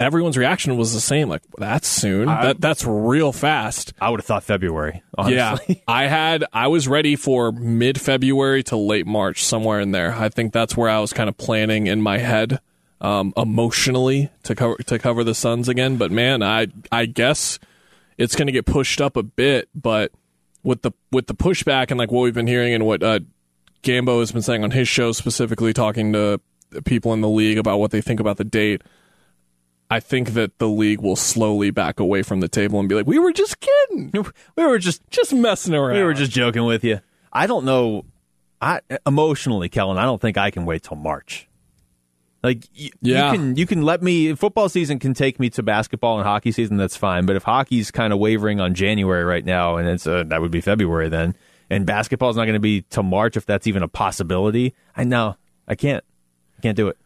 Everyone's reaction was the same. Like that's soon. I- that that's real fast. I would have thought February. Honestly. Yeah, I had I was ready for mid February to late March, somewhere in there. I think that's where I was kind of planning in my head, um, emotionally to cover to cover the Suns again. But man, I I guess it's going to get pushed up a bit. But with the with the pushback and like what we've been hearing and what uh, Gambo has been saying on his show, specifically talking to people in the league about what they think about the date. I think that the league will slowly back away from the table and be like, "We were just kidding. *laughs* we were just Just messing around. we were just joking with you. I don't know. I emotionally, Kellan, I don't think I can wait till March. Like y- Yeah. you can you can let me football season can take me to basketball and hockey season that's fine but if hockey's kind of wavering on January right now and it's uh, that would be February then and basketball's not going to be till March if that's even a possibility I know I can't I can't do it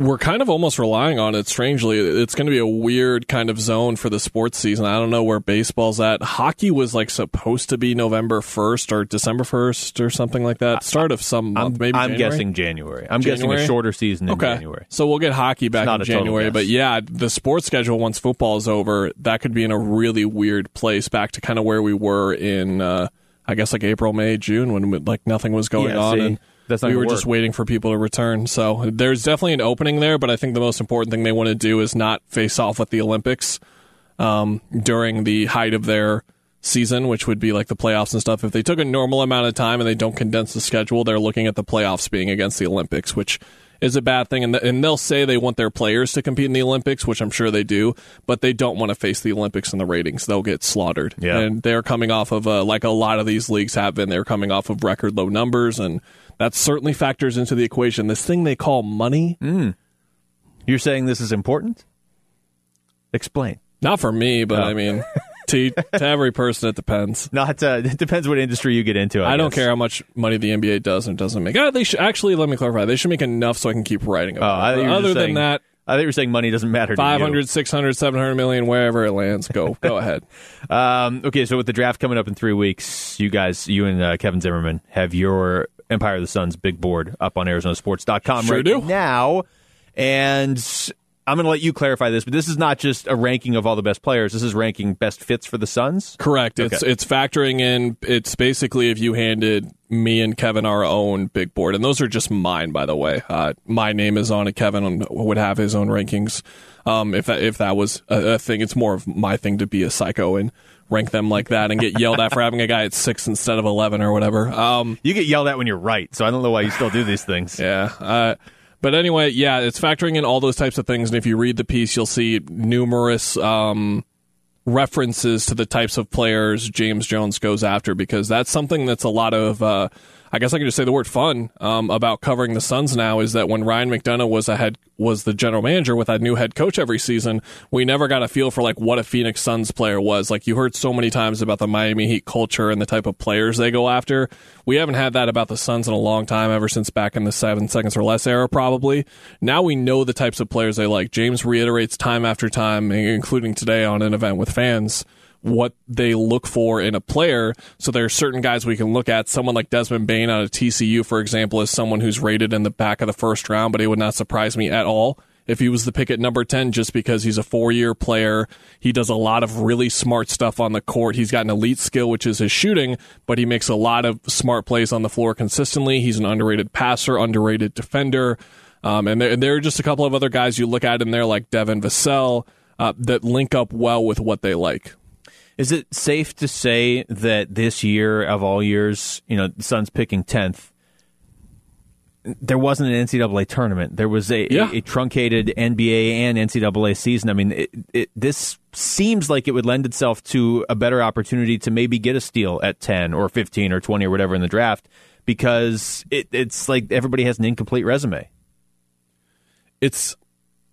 we're kind of almost relying on it strangely. It's going to be a weird kind of zone for the sports season. I don't know where baseball's at. Hockey was like supposed to be november 1st or december 1st or something like that. Start of some month I'm, maybe I'm January? guessing January. I'm guessing a shorter season in okay. January. So we'll get hockey back in january but yeah the sports schedule once football is over that could be in a really weird place back to kind of where we were in uh, i guess like april may june when like nothing was going Yeah, on see? and That's we were just waiting for people to return. So there's definitely an opening there, but I think the most important thing they want to do is not face off with the Olympics um, during the height of their season, which would be like the playoffs and stuff. If they took a normal amount of time and they don't condense the schedule, they're looking at the playoffs being against the Olympics, which is a bad thing. And, th- and they'll say they want their players to compete in the Olympics, which I'm sure they do, but they don't want to face the Olympics in the ratings. They'll get slaughtered. Yeah. And they're coming off of, uh, like a lot of these leagues have been, they're coming off of record low numbers. And that certainly factors into the equation. This thing they call money, you're saying this is important explain not for me, but Oh. I mean, *laughs* to, to every person, it depends. not uh, it depends what industry you get into I, I, don't care how much money the NBA does and doesn't make. Uh, they should actually let me clarify. They should make enough so I can keep writing Oh, about I it. thought you were Other than saying- that, I think you're saying money doesn't matter. to you. 500, 600, 700 million, wherever it lands, go *laughs* go ahead. Um, okay, so with the draft coming up in three weeks, you guys, you and uh, Kevin Zimmerman, have your Empire of the Suns big board up on ArizonaSports.com Sure right do. now. And I'm going to let you clarify this, but this is not just a ranking of all the best players. This is ranking best fits for the Suns. Correct. It's it's factoring in. It's basically if you handed me and Kevin our own big board, and those are just mine, by the way. Uh, my name is on it. Kevin would have his own rankings. Um, if that if that was a, a thing, it's more of my thing to be a psycho and rank them like that and get yelled at for having a guy at six instead of eleven or whatever. Um, You get yelled at when you're right, so I don't know why you still do these things. *laughs* yeah. Uh, but anyway, yeah, it's factoring in all those types of things. And if you read the piece, you'll see numerous um, references to the types of players James Jones goes after because that's something that's a lot of. Uh, I guess I can just say the word fun um, about covering the Suns now is that when Ryan McDonough was a head was the general manager with a new head coach every season, we never got a feel for like what a Phoenix Suns player was. Like you heard so many times about the Miami Heat culture and the type of players they go after. We haven't had that about the Suns in a long time, ever since back in the seven seconds or less era, probably. Now we know the types of players they like. James reiterates time after time, including today on an event with fans what they look for in a player. So there are certain guys we can look at. Someone like Desmond Bane out of TCU, for example, is someone who's rated in the back of the first round, but it would not surprise me at all if he was the pick at number 10 just because he's a four year player. He does a lot of really smart stuff on the court. He's got an elite skill, which is his shooting, but he makes a lot of smart plays on the floor consistently. He's an underrated passer, underrated defender. Um, and there, there are just a couple of other guys you look at in there, like Devin Vassell, uh, that link up well with what they like. Is it safe to say that this year of all years, you know, the Suns picking tenth, there wasn't an NCAA tournament. There was a, Yeah. a, a truncated NBA and NCAA season. I mean, it, it, this seems like it would lend itself to a better opportunity to maybe get a steal at ten or fifteen or twenty or whatever in the draft because it, it's like everybody has an incomplete resume. it's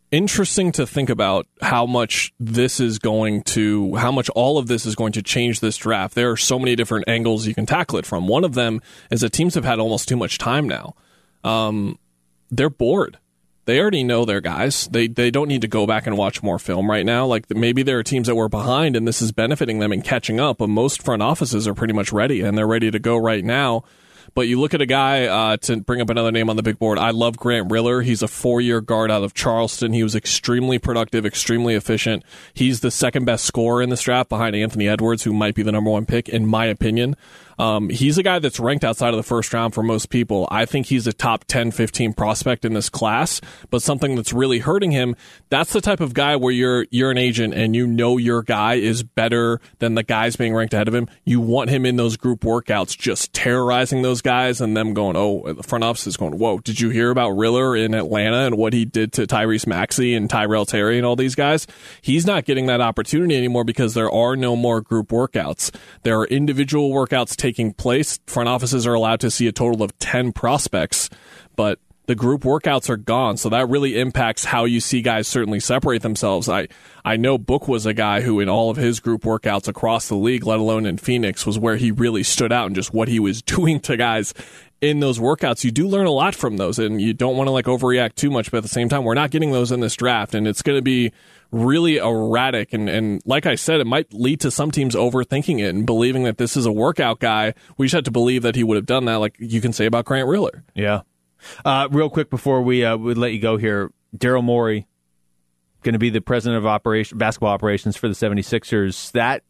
interesting to think about how much this is going to how much all of this is going to change this draft there are so many different angles you can tackle it from one of them is that teams have had almost too much time now um, they're bored. They already know their guys. They they don't need to go back and watch more film right now. Like maybe there are teams that were behind and this is benefiting them and catching up. But most front offices are pretty much ready and they're ready to go right now. But you look at a guy uh, to bring up another name on the big board. I love Grant Riller. He's a four-year guard out of Charleston. He was extremely productive, extremely efficient. He's the second best scorer in this draft behind Anthony Edwards, who might be the number one pick in my opinion. Um, he's a guy that's ranked outside of the first round for most people. I think he's a top 10, 15 prospect in this class, but something that's really hurting him, that's the type of guy where you're, you're an agent and you know your guy is better than the guys being ranked ahead of him. You want him in those group workouts, just terrorizing those guys and them going, oh, the front office is going, whoa, did you hear about Riller in Atlanta and what he did to Tyrese Maxey and Tyrell Terry and all these guys? He's not getting that opportunity anymore because there are no more group workouts. There are individual workouts taking place. Front offices are allowed to see a total of 10 prospects, but the group workouts are gone. So that really impacts how you see guys certainly separate themselves. I, I know Book was a guy who in all of his group workouts across the league, let alone in Phoenix, was where he really stood out and just what he was *laughs* doing to guys in those workouts. You do learn a lot from those and you don't want to like overreact too much, but at the same time, we're not getting those in this draft and it's going to be really erratic. And, and like I said, it might lead to some teams overthinking it and believing that this is a workout guy. We just have to believe that he would have done that, like you can say about Grant Riller. Yeah. Uh, real quick before we uh, we let you go here, Daryl Morey going to be the president of operation basketball operations for the 76ers. That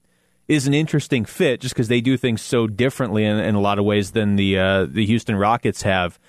is an interesting fit just because they do things so differently in, in, a lot of ways than the uh, the Houston Rockets have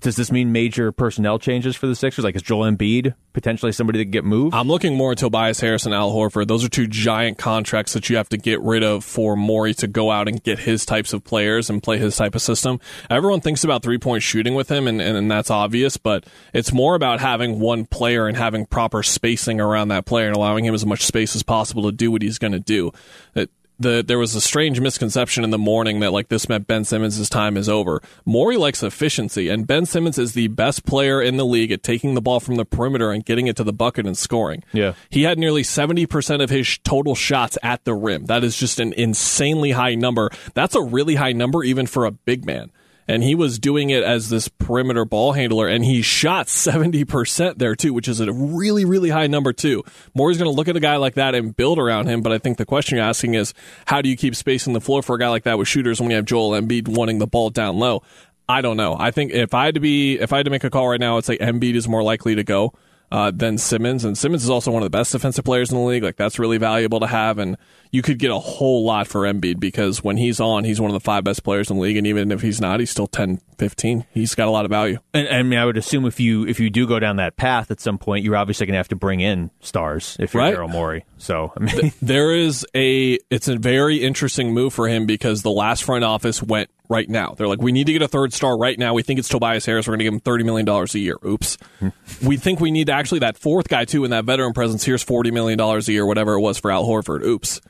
does this mean major personnel changes for the Sixers? Like, is Joel Embiid potentially somebody that get moved? I'm looking more at Tobias Harris and Al Horford. Those are two giant contracts that you have to get rid of for Morey to go out and get his types of players and play his type of system. Everyone thinks about three point shooting with him, and, and, and that's obvious, but it's more about having one player and having proper spacing around that player and allowing him as much space as possible to do what he's going to do. It, the there was a strange misconception in the morning that like this meant Ben Simmons' time is over. Morey likes efficiency, and Ben Simmons is the best player in the league at taking the ball from the perimeter and getting it to the bucket and scoring. Yeah, he had nearly seventy percent of his total shots at the rim. That is just an insanely high number. That's a really high number even for a big man and he was doing it as this perimeter ball handler, and he shot 70% there too, which is a really, really high number too. Morey's going to look at a guy like that and build around him, but I think the question you're asking is how do you keep spacing the floor for a guy like that with shooters when you have Joel Embiid wanting the ball down low? I don't know. I think if I had to be, if I had to make a call right now, I'd say Embiid is more likely to go uh, than Simmons. And Simmons is also one of the best defensive players in the league. Like that's really valuable to have. And you could get a whole lot for Embiid because when he's on, he's one of the five best players in the league. And even if he's not, he's still 10, 15. He's got a lot of value. And, and I mean, I would assume if you if you do go down that path at some point, you're obviously going to have to bring in stars if you're right? Daryl Morey. So I mean, *laughs* there is a it's a very interesting move for him because the last front office went right now. They're like, we need to get a third star right now. We think it's Tobias Harris. We're going to give him thirty million dollars a year. Oops. *laughs* we think we need actually that fourth guy too in that veteran presence. Here's forty million dollars a year, whatever it was for Al Horford. Oops.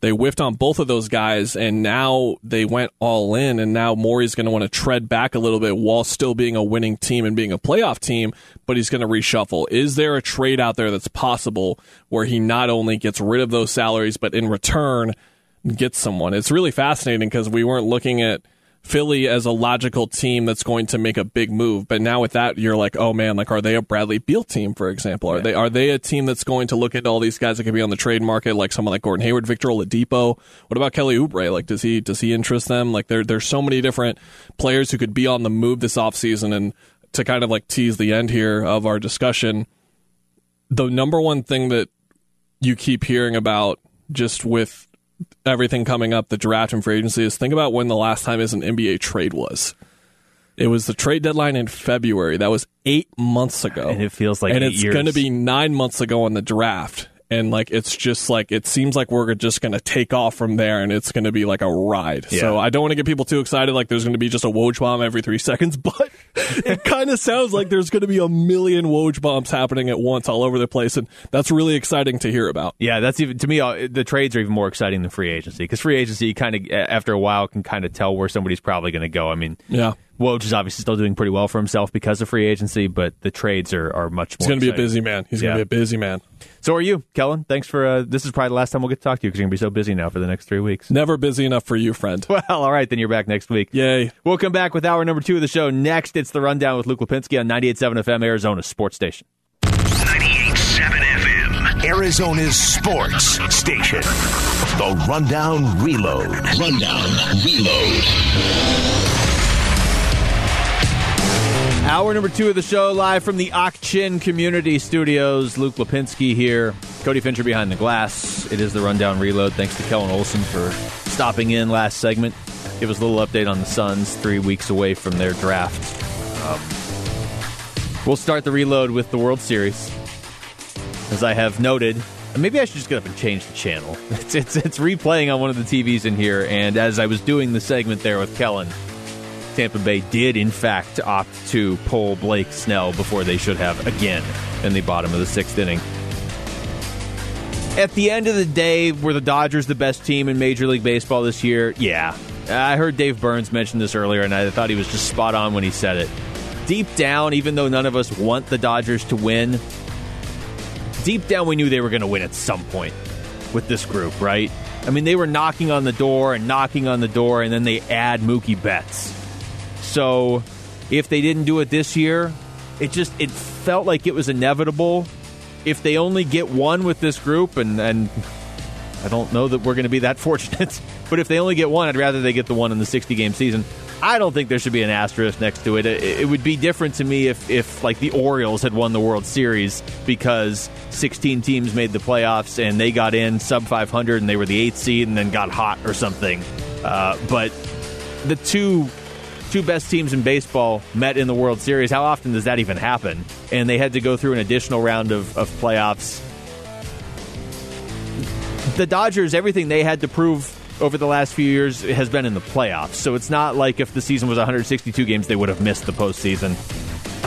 They whiffed on both of those guys, and now they went all in. And now Morey's going to want to tread back a little bit while still being a winning team and being a playoff team, but he's going to reshuffle. Is there a trade out there that's possible where he not only gets rid of those salaries, but in return gets someone? It's really fascinating because we weren't looking at Philly as a logical team that's going to make a big move. But now with that, you're like, oh man, like are they a Bradley Beal team, for example? Are yeah. they are they a team that's going to look at all these guys that could be on the trade market, like someone like Gordon Hayward, Victor Oladipo? What about Kelly Oubre? Like, does he does he interest them? Like, there there's so many different players who could be on the move this offseason. And to kind of like tease the end here of our discussion, the number one thing that you keep hearing about just with everything coming up, the draft and free agency, is think about when the last time is an NBA trade was. It was the trade deadline in February. That was eight months ago, and it feels like and it's going to be nine months ago in the draft and like it's just like it seems like we're just going to take off from there and it's going to be like a ride. Yeah. So I don't want to get people too excited like there's going to be just a Woj bomb every 3 *laughs* seconds, but *laughs* it kind of sounds like there's going to be a million Woj bombs happening at once all over the place and that's really exciting to hear about. Yeah, that's even to me uh, the trades are even more exciting than free agency cuz free agency kind of after a while can kind of tell where somebody's probably going to go. I mean, yeah Woj is obviously still doing pretty well for himself because of free agency, but the trades are, are much more. He's going to be a busy man. He's Yeah. going to be a busy man. So are you, Kellan? Thanks for. Uh, this is probably the last time we'll get to talk to you because you're going to be so busy now for the next three weeks. Never busy enough for you, friend. *laughs* Well, all right, then you're back next week. Yay. We'll come back with hour number two of the show. Next, it's the rundown with Luke Lapinski on 98.7 FM, Arizona Sports Station. 98.7 FM, Arizona's sports station. The Rundown Reload. Rundown Reload. Hour number two of the show, live from the Ak-Chin Community Studios. Luke Lapinski here. Cody Fincher behind the glass. It is the Rundown Reload. Thanks to Kellan Olson for stopping in last segment. Give us a little update on the Suns, three weeks away from their draft. Um, we'll start the reload with the World Series. As I have noted, maybe I should just get up and change the channel. *laughs* It's, it's, it's replaying on one of the TVs in here, and as I was doing the segment there with Kellan, Tampa Bay did, in fact, opt to pull Blake Snell before they should have again in the bottom of the sixth inning. At the end of the day, were the Dodgers the best team in Major League Baseball this year? Yeah. I heard Dave Burns mention this earlier, and I thought he was just spot on when he said it. Deep down, even though none of us want the Dodgers to win, deep down we knew they were going to win at some point with this group, right? I mean, they were knocking on the door and knocking on the door, and then they add Mookie Betts. So if they didn't do it this year, it just it felt like it was inevitable. If they only get one with this group, and and I don't know that we're going to be that *laughs* fortunate, but if they only get one, I'd rather they get the one in the 60 game season. I don't think there should be an asterisk next to it. It, would be different to me if, if like the Orioles had won the World Series because 16 teams made the playoffs and they got in sub 500 and they were the eighth seed and then got hot or something. Uh, but the two two best teams in baseball met in the World Series. How often does that even happen? And they had to go through an additional round of, of playoffs. The Dodgers, everything they had to prove over the last few years has been in the playoffs. So it's not like if the season was 162 games, they would have missed the postseason.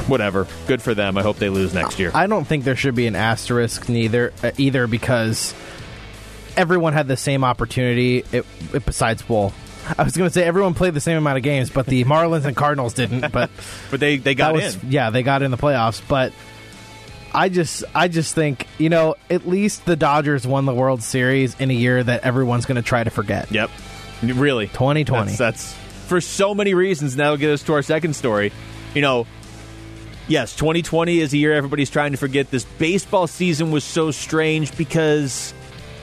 Whatever. Good for them. I hope they lose next year. I don't think there should be an asterisk neither uh, either because everyone had the same opportunity. It, besides, well, I was going to say everyone played the same amount of games, but the *laughs* Marlins and Cardinals didn't. But But they, they got was, in. Yeah, they got in the playoffs, but I just I just think, you know, at least the Dodgers won the World Series in a year that everyone's going to try to forget. Yep. Really. 2020. That's, that's for so many reasons. And that'll get us to our second story. You know, yes, 2020 is a year everybody's trying to forget. This baseball season was so strange because,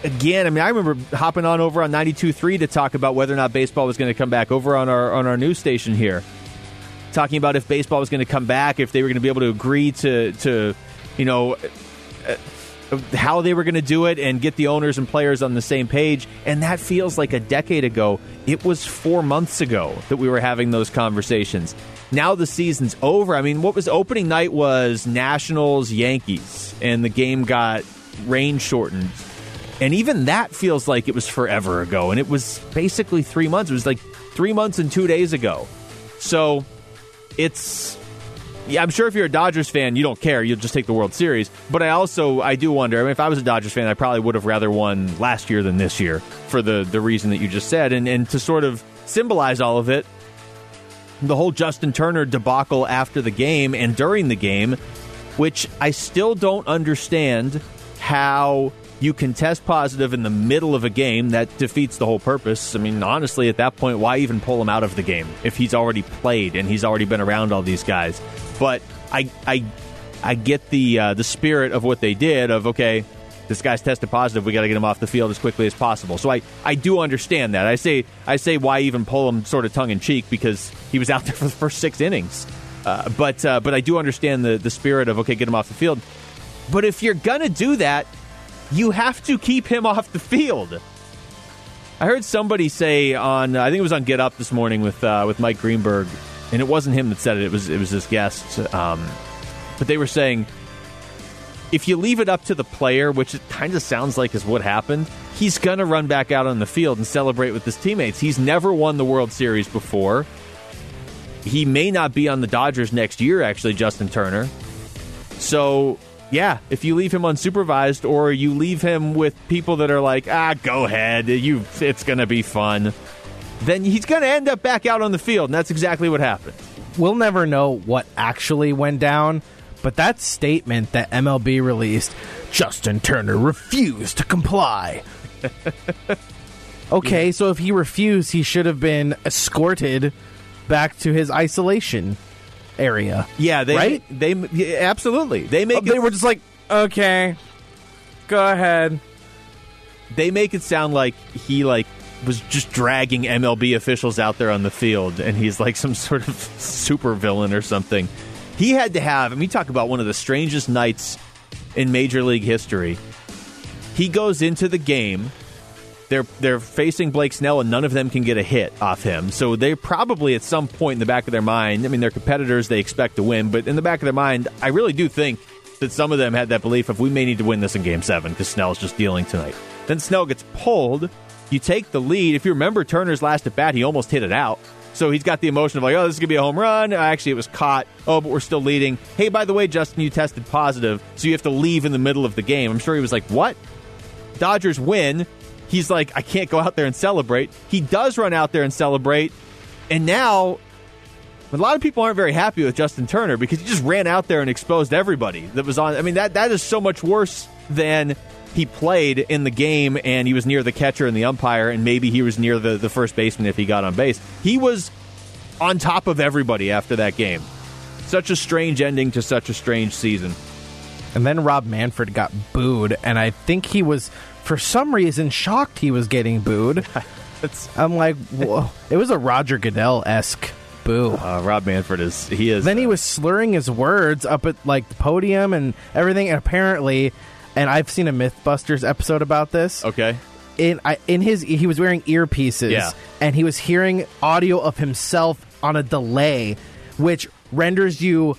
again, I mean, I remember hopping on over on 92.3 to talk about whether or not baseball was going to come back over on our on our news station here, talking about if baseball was going to come back, if they were going to be able to agree to to, you know. uh, how they were going to do it and get the owners and players on the same page. And that feels like a decade ago. It was four months ago that we were having those conversations. Now the season's over. I mean, what was opening night was Nationals Yankees, and the game got rain shortened. And even that feels like it was forever ago. And it was basically three months. It was like three months and two days ago. So it's yeah, I'm sure if you're a Dodgers fan, you don't care. You'll just take the World Series. But I also I do wonder. I mean, if I was a Dodgers fan, I probably would have rather won last year than this year for the the reason that you just said, and and to sort of symbolize all of it, the whole Justin Turner debacle after the game and during the game, which I still don't understand how you can test positive in the middle of a game that defeats the whole purpose. I mean, honestly, at that point, why even pull him out of the game if he's already played and he's already been around all these guys? But I, I, I get the uh, the spirit of what they did. Of okay, this guy's tested positive. We got to get him off the field as quickly as possible. So I, I do understand that. I say I say why even pull him sort of tongue in cheek because he was *laughs* out there for the first six innings. Uh, but uh, but I do understand the the spirit of okay, get him off the field. But if you're gonna do that, you have to keep him off the field. I heard somebody say on I think it was on Get Up this morning with uh, with Mike Greenberg, and it wasn't him that said it. It was it was this guest. Um, but they were saying if you leave it up to the player, which it kind of sounds like is what happened, he's going to run back out on the field and celebrate with his teammates. He's never won the World Series before. He may not be on the Dodgers next year, actually, Justin Turner. So, yeah, if you leave him unsupervised or you leave him with people that are like, ah, go ahead, you, it's going to be fun, then he's going to end up back out on the field, and that's exactly what happened. we'll never know what actually went down. But that statement that MLB released, Justin Turner refused to comply. *laughs* okay, so if he refused, he should have been escorted back to his isolation area. Yeah, they Right? they yeah, absolutely they make they it, were just like, okay, go ahead. they make it sound like he like was just dragging MLB officials out there on the field, and he's like some sort of super villain or something. He had to have. I mean, talk about one of the strangest nights in Major League history. He goes into the game. They're they're facing Blake Snell, and none of them can get a hit off him. So they probably at some point in the back of their mind. I mean, they're competitors; they expect to win, but in the back of their mind, I really do think that some of them had that belief of we may need to win this in Game Seven because Snell's just dealing tonight. Then Snell gets pulled. You take the lead. If you remember Turner's last at bat, he almost hit it out. So he's got the emotion of like, oh, this is gonna be a home run. Uh, actually, it was caught. Oh, but we're still leading. Hey, by the way, Justin, you tested positive, so you have to leave in the middle of the game. I'm sure he was like, what? Dodgers win. He's like, I can't go out there and celebrate. He does run out there and celebrate. And now, a lot of people aren't very happy with Justin Turner because he just ran out there and exposed everybody that was on. I mean, that that is so much worse than he played in the game and he was near the catcher and the umpire, and maybe he was near the, the first baseman if he got on base. He was on top of everybody after that game. Such a strange ending to such a strange season. And then Rob Manfred got booed, and I think he was, for some reason, shocked he was getting booed. *laughs* It's, I'm like, whoa. It was a Roger Goodell esque boo. uh, Rob Manfred is he is. then he uh, was slurring his words up at like the podium and everything. And apparently, and I've seen a MythBusters episode about this. okay. In I, in his he was wearing earpieces, Yeah. and he was hearing audio of himself on a delay, which renders you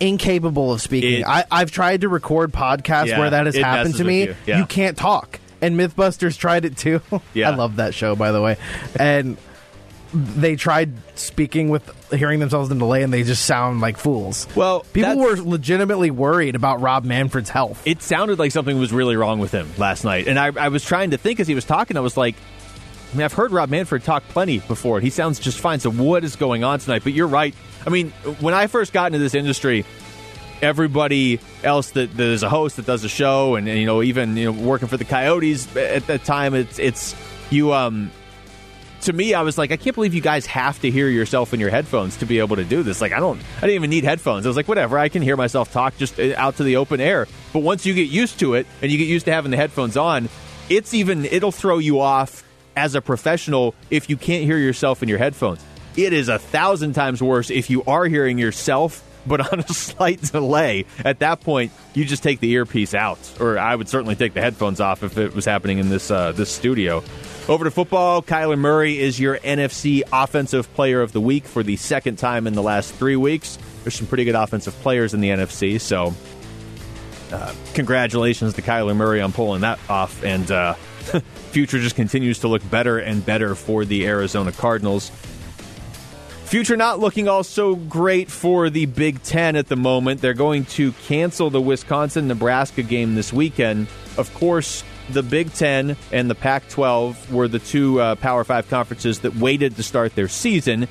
incapable of speaking. It- I, I've tried to record podcasts Yeah, where that has happened to me. you. Yeah. can't talk. And MythBusters tried it too. *laughs* Yeah. I love that show, by the way. And they tried speaking with hearing themselves in delay, and they just sound like fools. Well, people were legitimately worried about Rob Manfred's health. It sounded like something was really wrong with him last night, and I, I was trying to think as he was talking. I was like, I mean, I've heard Rob Manfred talk plenty before. He sounds just fine. So what is going on tonight? But you're right. I mean, when I first got into this industry, everybody else that, that is a host that does a show, and, and you know, even you know, working for the Coyotes at that time, it's it's you. Um, to me, I was like, I can't believe you guys have to hear yourself in your headphones to be able to do this. Like, I don't, I didn't even need headphones. I was like, whatever, I can hear myself talk just uh, out to the open air. But once you get used to it and you get used to having the headphones on, it's even, it'll throw you off as a professional if you can't hear yourself in your headphones. It is a thousand times worse if you are hearing yourself, but on a *laughs* slight delay. At that point, you just take the earpiece out, or I would certainly take the headphones off if it was happening in this uh, this studio. Over to football, Kyler Murray is your NFC Offensive Player of the Week for the second time in the last three weeks. There's some pretty good offensive players in the NFC, so uh, congratulations to Kyler Murray on pulling that off. And uh, *laughs* future just continues to look better and better for the Arizona Cardinals. Future not looking all so great for the Big Ten at the moment. They're going to cancel the Wisconsin Nebraska game this weekend. Of course, the Big Ten and the Pac 12 were the two uh, Power Five conferences that waited to start their season.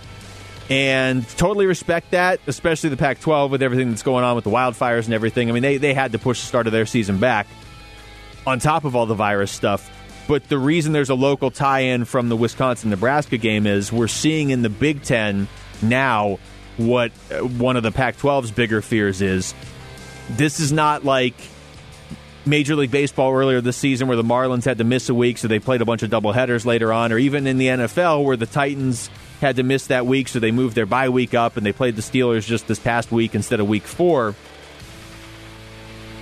And totally respect that, especially the Pac 12 with everything that's going on with the wildfires and everything. I mean, they, they had to push the start of their season back on top of all the virus stuff. But the reason there's a local tie in from the Wisconsin Nebraska game is we're seeing in the Big Ten now what uh, one of the Pac 12's bigger fears is. This is not like Major League Baseball earlier this season where the Marlins had to miss a week, so they played a bunch of doubleheaders later on, or even in the NFL where the Titans had to miss that week, so they moved their bye week up and they played the Steelers just this past week instead of week four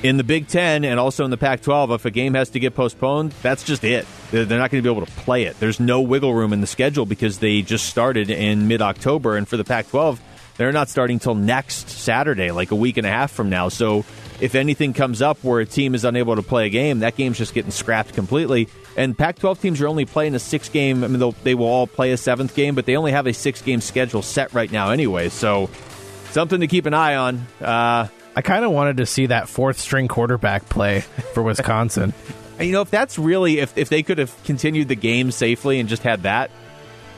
in the Big Ten and also in the Pac 12, if a game has to get postponed, that's just it. They're not going to be able to play it. There's no wiggle room in the schedule because they just started in mid October. And for the Pac 12, they're not starting till next Saturday, like a week and a half from now. So if anything comes up where a team is unable to play a game, that game's just getting scrapped completely. And Pac 12 teams are only playing a six game, I mean, they will all play a seventh game, but they only have a six game schedule set right now anyway. So something to keep an eye on. Uh, I kind of wanted to see that fourth string quarterback play for Wisconsin. *laughs* And, you know, if that's really if if they could have continued the game safely and just had that,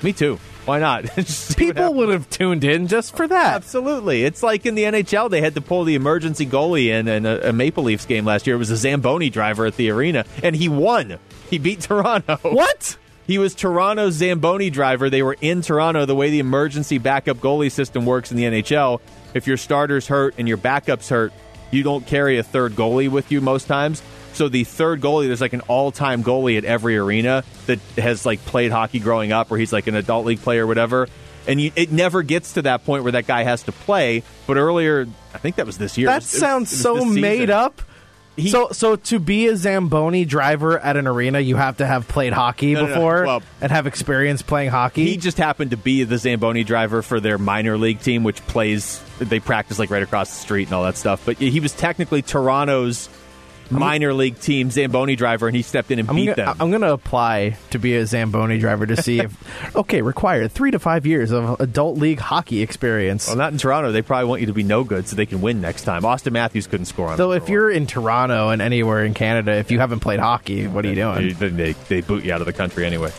me too. Why not? *laughs* Just see what People would have tuned in just for that. Absolutely. It's like in the NHL, they had to pull the emergency goalie in, in a, a Maple Leafs game last year. It was a Zamboni driver at the arena, and he won. He beat Toronto. What? He was Toronto's Zamboni driver. They were in Toronto. The way the emergency backup goalie system works in the NHL, if your starter's hurt and your backup's hurt, you don't carry a third goalie with you most times. So the third goalie, there's like an all-time goalie at every arena that has like played hockey growing up, or he's like an adult league player, or whatever. And you, it never gets to that point where that guy has to play. But earlier, I think that was this year. That was- it was- sounds it was so made up. He- so, so to be a Zamboni driver at an arena, you have to have played hockey No, no, no. before Well- and have experience playing hockey. He just happened to be the Zamboni driver for their minor league team, which plays. They practice like right across the street and all that stuff. But he was technically Toronto's minor league team Zamboni driver, and he stepped in and I'm beat gonna, them. I'm gonna apply to be a Zamboni driver to see if *laughs* okay required three to five years of adult league hockey experience. well, not in Toronto. They probably want you to be no good so they can win next time. Auston Matthews couldn't score on. so if you're in Toronto and anywhere in Canada, if you haven't played hockey, what are you doing? They, they, they boot you out of the country anyway.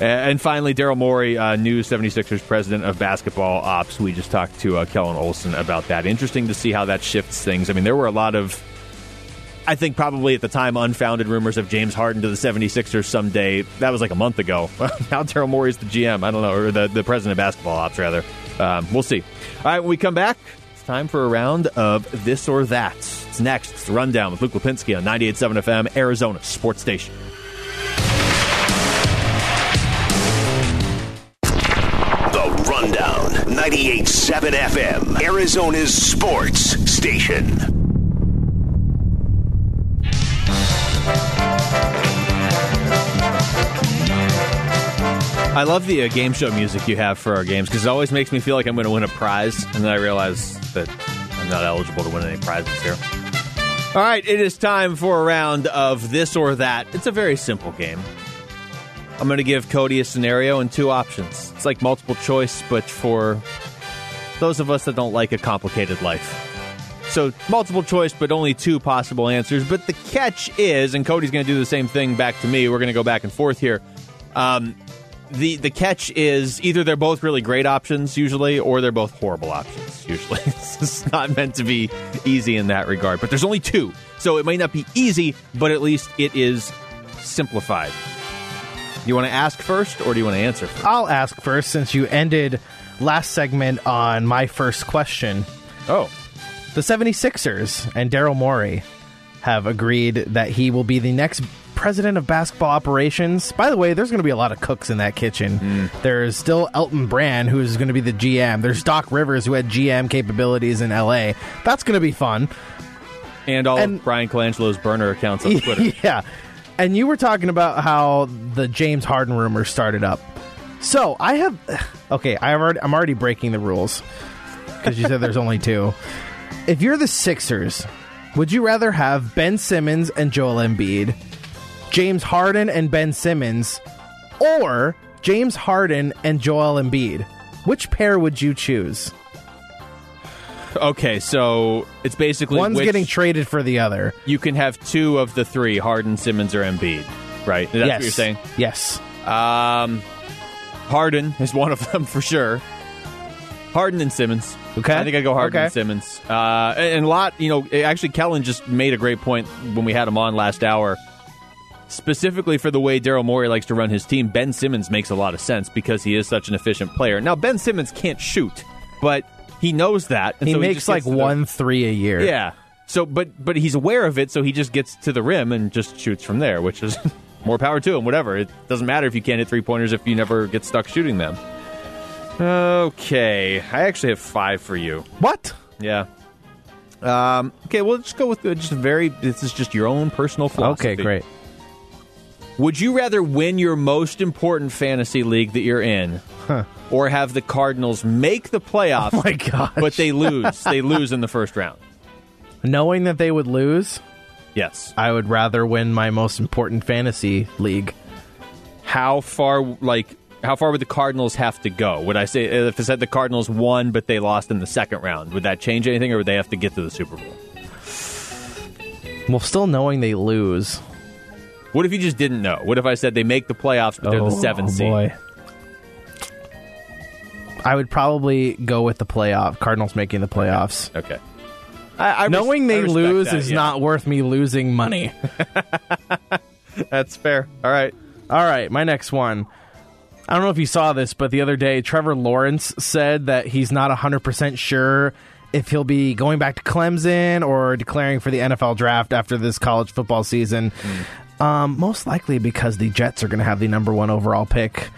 And finally, Daryl Morey, uh, new 76ers president of basketball ops. We just talked to uh, Kellan Olson about that. Interesting to see how that shifts things. I mean, there were a lot of, I think probably at the time, unfounded rumors of James Harden to the 76ers someday. That was like a month ago. now Daryl Morey's the GM. I don't know, or the, the president of basketball ops, rather. Um, we'll see. All right, when we come back, it's time for a round of this or that. It's next. It's the Rundown with Luke Lapinski on 98.7 FM, Arizona Sports Station. The Rundown. 98.7 FM. Arizona's sports station. I love the uh, game show music you have for our games because it always makes me feel like I'm going to win a prize, and then I realize that I'm not eligible to win any prizes here. All right, it is time for a round of this or that. It's a very simple game. I'm going to give Cody a scenario and two options. It's like multiple choice, but for those of us that don't like a complicated life. So, multiple choice, but only two possible answers. But the catch is, and Cody's going to do the same thing back to me. We're going to go back and forth here. Um, the the catch is either they're both really great options usually, or they're both horrible options *laughs* usually. it's not meant to be easy in that regard. But there's only two, so it might not be easy, but at least it is simplified. You want to ask first, or do you want to answer first? I'll ask first since you ended last segment on my first question. Oh, The 76ers and Daryl Morey have agreed that he will be the next president of basketball operations. By the way, there's going to be a lot of cooks in that kitchen. Mm. There's still Elton Brand, who's going to be the GM. There's Doc Rivers, who had GM capabilities in LA. That's going to be fun. and all And- of Bryan Colangelo's burner accounts on *laughs* Twitter. yeah. And you were talking about how the James Harden rumor started up. So I have, *sighs* okay, I already, I'm already breaking the rules because you said there's only two. If you're the Sixers, would you rather have Ben Simmons and Joel Embiid, James Harden and Ben Simmons, or James Harden and Joel Embiid? Which pair would you choose? Okay, so it's basically One's which- getting traded for the other. you can have two of the three: Harden, Simmons, or Embiid. Right? That's yes. what you're saying. Yes. Um, Harden is one of them *laughs* for sure. Harden and Simmons. Okay. I think I go Harden Okay. and Simmons. Uh, and and a lot, you know, actually, Kellan just made a great point when we had him on last hour. Specifically for the way Daryl Morey likes to run his team, Ben Simmons makes a lot of sense because he is such an efficient player. Now, Ben Simmons can't shoot, but he knows that. and He so makes just like to the- one three a year. yeah. So, but but he's aware of it, so he just gets to the rim and just shoots from there, which is *laughs* more power to him. Whatever. It doesn't matter if you can't hit three pointers if you never get stuck shooting them. Okay, I actually have five for you. What? Yeah. Um, okay, well, let's go with uh, just a very. This is just your own personal philosophy. Okay, great. Would you rather win your most important fantasy league that you're in, or have the Cardinals make the playoffs? *laughs* Oh my gosh. But they lose. they lose in the first round. Knowing that they would lose, Yes. I would rather win my most important fantasy league. how far like how far would the Cardinals have to go? Would I say uh, if I said the Cardinals won but they lost in the second round, would that change anything, or would they have to get to the Super Bowl? Well, still knowing they lose. What if you just didn't know? What if I said they make the playoffs but they're the seventh oh, seed? Oh, boy. I would probably go with the playoff. Cardinals making the playoffs. Okay. I, I res- Knowing I they respect lose that, is yeah. not worth me losing money. *laughs* *laughs* That's fair. All right. All right, my next one. I don't know if you saw this, but the other day, Trevor Lawrence said that he's not 100% sure if he'll be going back to Clemson or declaring for the NFL draft after this college football season. Hmm. Um, most likely because the Jets are going to have the number one overall pick.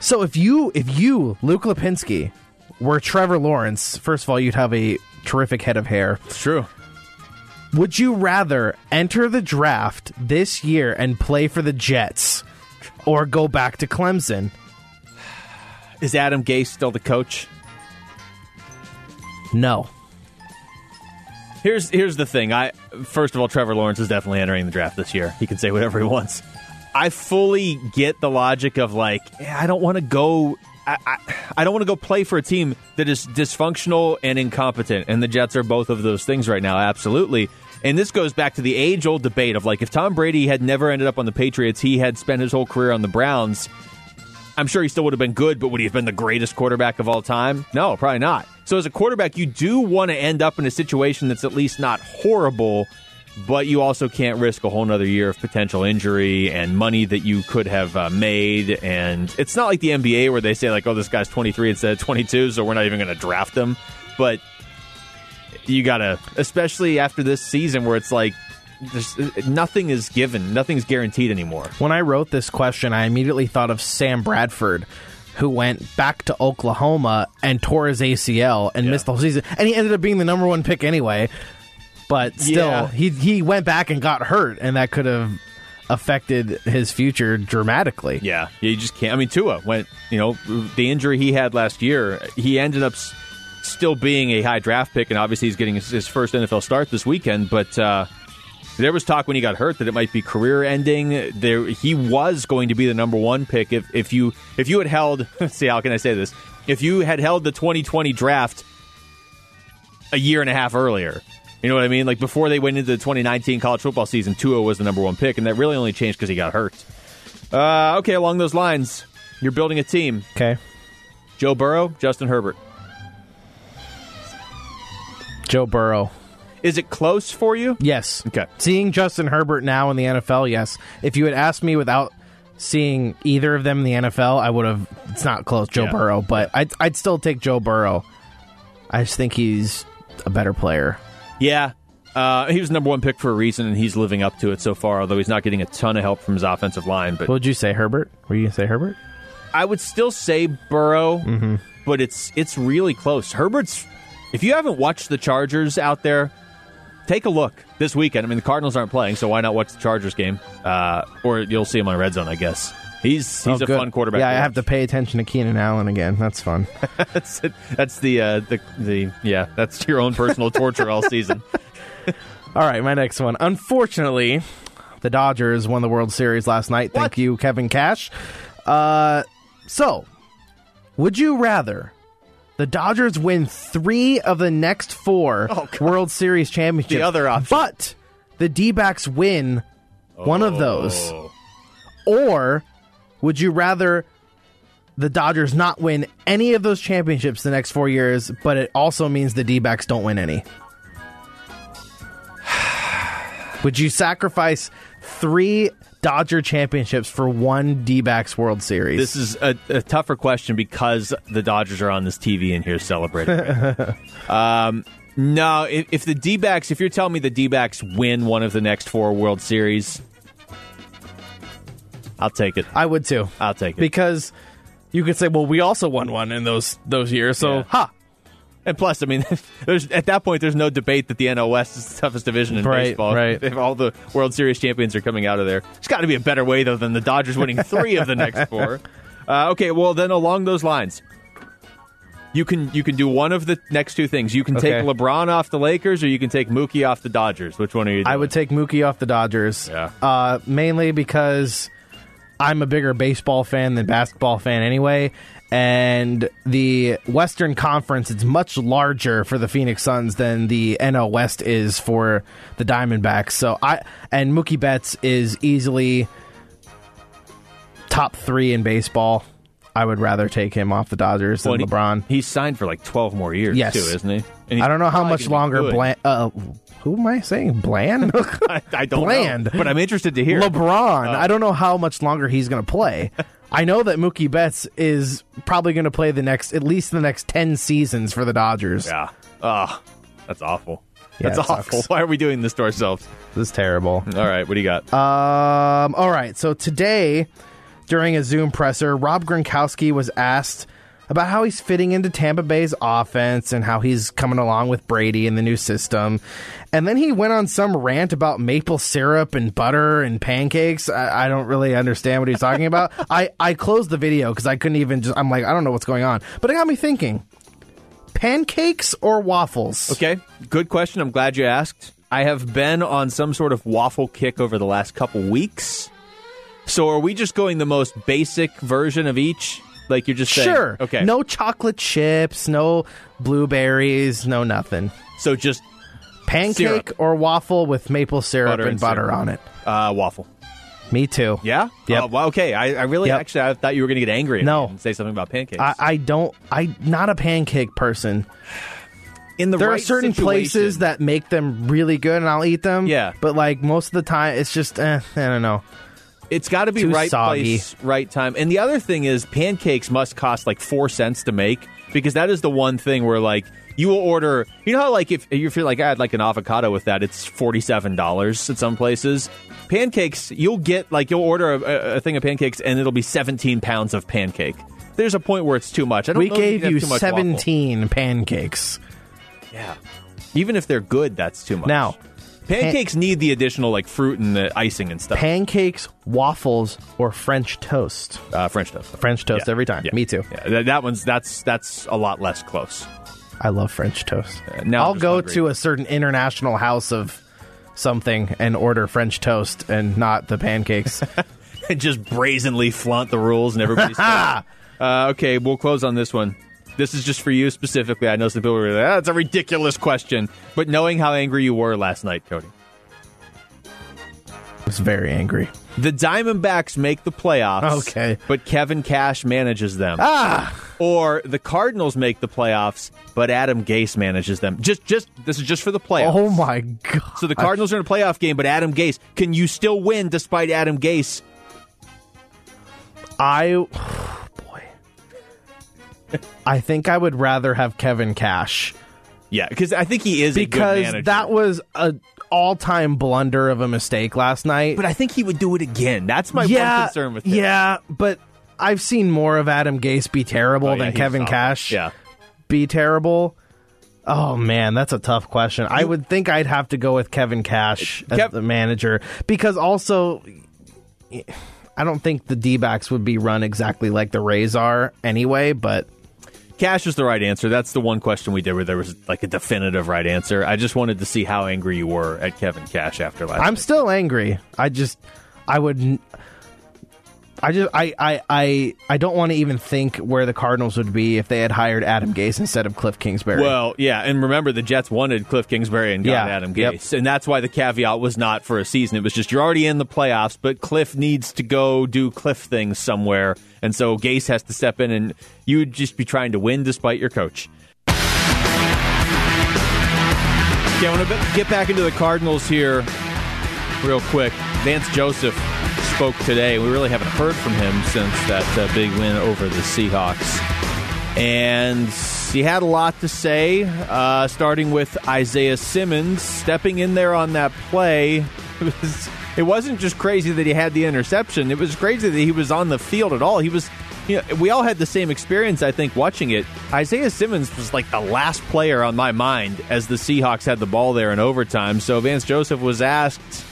So if you, if you, Luke Lapinski, were Trevor Lawrence, first of all, you'd have a terrific head of hair. It's true. Would you rather enter the draft this year and play for the Jets or go back to Clemson? Is Adam Gase still the coach? No. Here's here's the thing. I first of all, Trevor Lawrence is definitely entering the draft this year. He can say whatever he wants. I fully get the logic of like, I don't want to go. I, I, I don't want to go play for a team that is dysfunctional and incompetent, and the Jets are both of those things right now. Absolutely. And this goes back to the age old debate of like, if Tom Brady had never ended up on the Patriots, he had spent his whole career on the Browns. I'm sure he still would have been good, but would he have been the greatest quarterback of all time? No, probably not. So as a quarterback, you do want to end up in a situation that's at least not horrible, but you also can't risk a whole nother year of potential injury and money that you could have uh, made. And it's not like the NBA where they say like, "Oh, this guy's 23 instead of 22, so we're not even going to draft him." But you gotta, especially after this season where it's like. There's, nothing is given, nothing's guaranteed anymore. When I wrote this question, I immediately thought of Sam Bradford, who went back to Oklahoma and tore his ACL and missed the whole season. And he ended up being the number one pick anyway. But still, Yeah. he he went back and got hurt, and that could have affected his future dramatically. Yeah, yeah, you just can't. I mean, Tua went. You know, the injury he had last year, he ended up s- still being a high draft pick, and obviously he's getting his, his first NFL start this weekend. But uh, there was talk when he got hurt that it might be career ending. There, he was going to be the number one pick if if you if you had held. *laughs* See, how can I say this? If you had held the 2020 draft a year and a half earlier. You know what I mean? Like before they went into the 2019 college football season, Tua was the number one pick, and that really only changed because he got hurt. Uh, okay, along those lines, you're building a team. Okay. Joe Burrow, Justin Herbert. Joe Burrow. Is it close for you? Yes. Okay. Seeing Justin Herbert now in the NFL, yes. If you had asked me without seeing either of them in the NFL, I would have. It's not close, Joe Yeah. Burrow, but I'd, I'd still take Joe Burrow. I just think he's a better player. Yeah. Uh, he was number one pick for a reason, and he's living up to it so far. Although he's not getting a ton of help from his offensive line, but What would you say, Herbert? Were you gonna say Herbert? I would still say Burrow, but it's it's really close. Herbert's. If you haven't watched the Chargers out there, take a look this weekend. I mean, the Cardinals aren't playing, so why not watch the Chargers game? Uh, or you'll see him on Red Zone, I guess. He's he's Oh, a good. fun quarterback. Yeah, I have to pay attention to Keenan Allen again. That's fun. *laughs* that's. That's the uh, the the yeah. That's your own personal torture all season. *laughs* All right, my next one. Unfortunately, the Dodgers won the World Series last night. Thank you, Kevin Cash. Uh, so, would you rather the Dodgers win three of the next four Oh, World Series championships? The other option. But the D backs win one of those. Oh. Or would you rather the Dodgers not win any of those championships the next four years, but it also means the D backs don't win any? *sighs* would you sacrifice three Dodger championships for one D backs World Series? This is a, a tougher question because the Dodgers are on this TV and here celebrating. right? *laughs* um, no, if, if the D backs, if you're telling me the D backs win one of the next four World Series, I'll take it. I would too. I'll take it. Because you could say, well, we also won one in those those years, so Yeah. ha. And plus, I mean, *laughs* there's at that point, there's no debate that the NL West is the toughest division in Right, baseball. right. *laughs* If all the World Series champions are coming out of there, it's got to be a better way though than the Dodgers winning *laughs* three of the next four. Uh, okay, well then along those lines, you can you can do one of the next two things. You can take LeBron off the Lakers, or you can take Mookie off the Dodgers. Which one are you? Doing? I would take Mookie off the Dodgers. Yeah. Uh, mainly because I'm a bigger baseball fan than basketball fan anyway. And the Western Conference is much larger for the Phoenix Suns than the NL West is for the Diamondbacks. So I and Mookie Betts is easily top three in baseball. I would rather take him off the Dodgers than Well, he- LeBron. He's signed for like 12 more years, Yes. too, isn't he? I don't know how much longer. Bland. Uh, who am I saying? Bland? *laughs* I, I don't Bland. know, but I'm interested to hear. LeBron. Oh. I don't know how much longer he's going to play. *laughs* I know that Mookie Betts is probably going to play the next, at least the next 10 seasons for the Dodgers. Yeah. Oh, that's awful. Yeah, that's awful. sucks. *laughs* Why are we doing this to ourselves? This is terrible. All right, what do you got? Um, all right. So today, during a Zoom presser, Rob Gronkowski was asked about how he's fitting into Tampa Bay's offense and how he's coming along with Brady in the new system. And then he went on some rant about maple syrup and butter and pancakes. I, I don't really understand what he's talking about. *laughs* I, I closed the video because I couldn't even just, I'm like, I don't know what's going on. But it got me thinking pancakes or waffles? Okay, good question. I'm glad you asked. I have been on some sort of waffle kick over the last couple weeks. So are we just going the most basic version of each? Like you're just saying, Sure. Okay. No chocolate chips, no blueberries, no nothing. So just Pancake Syrup. or waffle with maple syrup Butter and, and butter syrup. on it. uh, waffle. Me too. Yeah. Yep. Uh, well, okay. I, I really Yep. actually I thought you were going to get angry at No. me and say something about pancakes. I, I don't. I'm not a pancake person. In the There right are certain situation- places that make them really good, and I'll eat them. Yeah. but like most of the time, it's just eh, I don't know. It's got to be Too right soggy. place, right time. And the other thing is, pancakes must cost like four cents to make because that is the one thing where like you will order. You know how like if you feel like I had like an avocado with that, it's forty seven dollars at some places. Pancakes, you'll get like you'll order a, a thing of pancakes and it'll be seventeen pounds of pancake. There's a point where it's too much. I don't We gave you too much waffle. 17 pancakes. Yeah, even if they're good, that's too much. Now, pancakes need the additional like fruit and the icing and stuff. pancakes, waffles, or French toast. uh, French toast. French toast Yeah. every time. Yeah. Me too. Yeah, that, that one's that's that's a lot less close. I love French toast. now I'm I'll go hungry. to a certain international house of something and order French toast and not the pancakes. *laughs* and just brazenly flaunt the rules and everybody's *laughs* uh, okay we'll close on this one this is just for you specifically i know some people were like that's a ridiculous question but knowing how angry you were last night cody I was very angry. the diamondbacks make the playoffs Okay. but kevin cash manages them. Ah! Or the cardinals make the playoffs but adam gase manages them. Just just this is just for the playoffs. Oh my god! so the cardinals are in a playoff game but adam gase can you still win despite adam gase? I, *sighs* boy, I think I would rather have Kevin Cash. Yeah because i think he is a good because that was a all-time blunder of a mistake last night. But I think he would do it again. That's my yeah, one concern with him. yeah, but I've seen more of Adam Gase be terrible Oh, yeah, than Kevin. Cash. Yeah. be terrible. Oh man, that's a tough question. I would think I'd have to go with Kevin Cash as Kev- the manager because also I don't think the D-backs would be run exactly like the Rays are anyway, but Cash is the right answer. That's the one question we did where there was like a definitive right answer. I just wanted to see how angry you were at Kevin Cash after last. I'm night. still angry. I just I would n- I just I I I, I don't want to even think where the Cardinals would be if they had hired Adam Gase instead of Cliff Kingsbury. Well, yeah, and remember the Jets wanted Cliff Kingsbury and got Yeah, Adam yep. Gase, and that's why the caveat was not for a season. It was just you're already in the playoffs, but Cliff needs to go do Cliff things somewhere, and so Gase has to step in, and you would just be trying to win despite your coach. Okay, I want to get back into the Cardinals here real quick. Vance Joseph spoke today. We really haven't heard from him since that uh, big win over the Seahawks. And he had a lot to say, uh, starting with Isaiah Simmons stepping in there on that play. *laughs* It, was, it wasn't just crazy that he had the interception, it was crazy that he was on the field at all. He was. You know, we all had the same experience, I think, watching it. Isaiah Simmons was like the last player on my mind as the Seahawks had the ball there in overtime. So Vance Joseph was asked,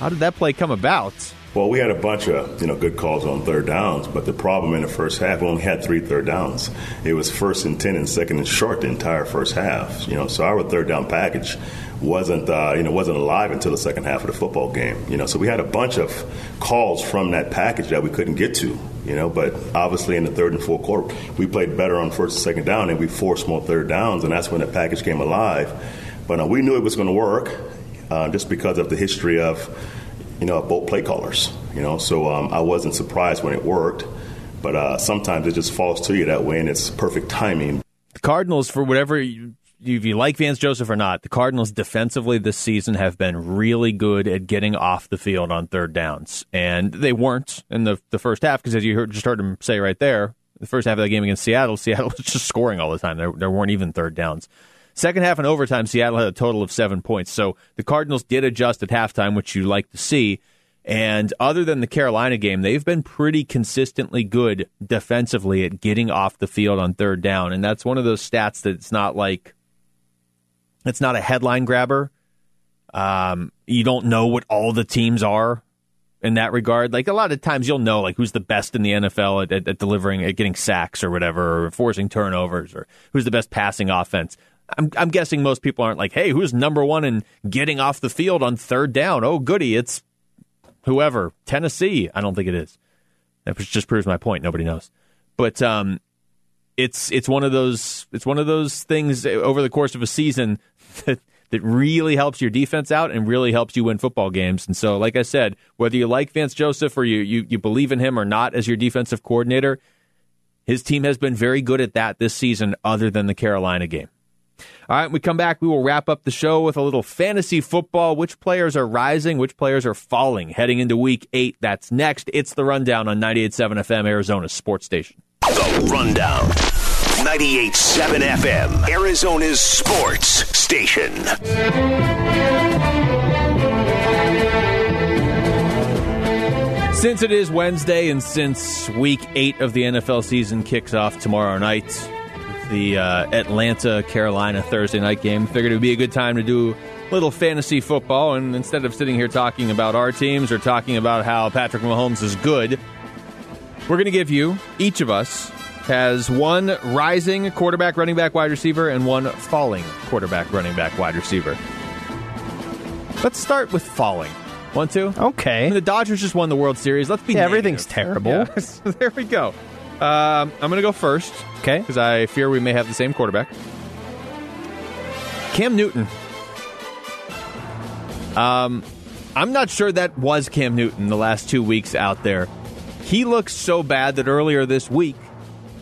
"How did that play come about?" Well, we had a bunch of you know good calls on third downs, but the problem in the first half, we only had three third downs. It was first and ten and second and short the entire first half. You know, so our third down package wasn't uh, you know wasn't alive until the second half of the football game. You know, so we had a bunch of calls from that package that we couldn't get to. You know, but obviously in the third and fourth quarter, we played better on first and second down, and we forced more third downs, and that's when the package came alive. But uh, we knew it was going to work uh, just because of the history of you know, both play callers. You know, so um, I wasn't surprised when it worked. But uh, sometimes it just falls to you that way, and it's perfect timing. The Cardinals, for whatever you, if you like Vance Joseph or not, the Cardinals defensively this season have been really good at getting off the field on third downs, and they weren't in the the first half because as you heard, just heard him say right there, the first half of the game against Seattle, *laughs* Seattle was just scoring all the time. There, there weren't even third downs. Second half and overtime, Seattle had a total of seven points. So the Cardinals did adjust at halftime, which you like to see. And other than the Carolina game, they've been pretty consistently good defensively at getting off the field on third down. And that's one of those stats that's not like, it's not a headline grabber. Um, you don't know what all the teams are in that regard. Like a lot of times you'll know like who's the best in the NFL at, at, at delivering, at getting sacks or whatever, or forcing turnovers, or who's the best passing offense. I'm, I'm guessing most people aren't like, hey, who's number one in getting off the field on third down? Oh, goody, it's whoever. Tennessee. I don't think it is. That just proves my point. Nobody knows. But um, it's it's one of those it's one of those things over the course of a season *laughs* that that really helps your defense out and really helps you win football games. And so, like I said, whether you like Vance Joseph or you you, you believe in him or not as your defensive coordinator, his team has been very good at that this season, other than the Carolina game. All right, we come back. We will wrap up the show with a little fantasy football. Which players are rising? Which players are falling? Heading into week eight. That's next. It's the rundown on 98.7 FM, Arizona Sports Station. The rundown. 98.7 FM, Arizona's sports station. Since it is Wednesday and since week eight of the NFL season kicks off tomorrow night, the uh, Atlanta Carolina Thursday night game. Figured it would be a good time to do a little fantasy football. And instead of sitting here talking about our teams or talking about how Patrick Mahomes is good, we're going to give you, each of us, has one rising quarterback, running back, wide receiver, and one falling quarterback, running back, wide receiver. Let's start with falling. One, two. Okay. I mean, the Dodgers just won the World Series. Let's be Yeah, everything's terrible. Yeah, *laughs* there we go. Um, I'm going to go first. Okay. Because I fear we may have the same quarterback. Cam Newton. Um, I'm not sure that was Cam Newton the last two weeks out there. He looks so bad that earlier this week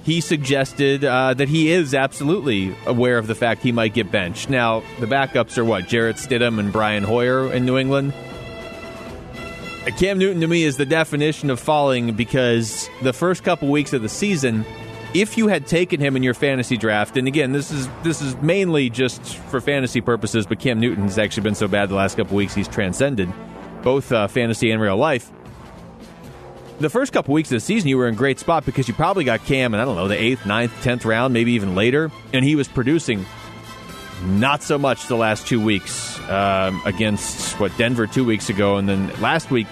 he suggested uh, that he is absolutely aware of the fact he might get benched. Now the backups are what Jarrett Stidham and Brian Hoyer in New England. Cam Newton to me is the definition of falling because the first couple weeks of the season, if you had taken him in your fantasy draft, and again, this is this is mainly just for fantasy purposes, but Cam Newton has actually been so bad the last couple weeks he's transcended both uh, fantasy and real life. The first couple weeks of the season, you were in great spot because you probably got Cam and I don't know the eighth, ninth, tenth round, maybe even later, and he was producing. Not so much the last two weeks um, against what Denver two weeks ago, and then last week.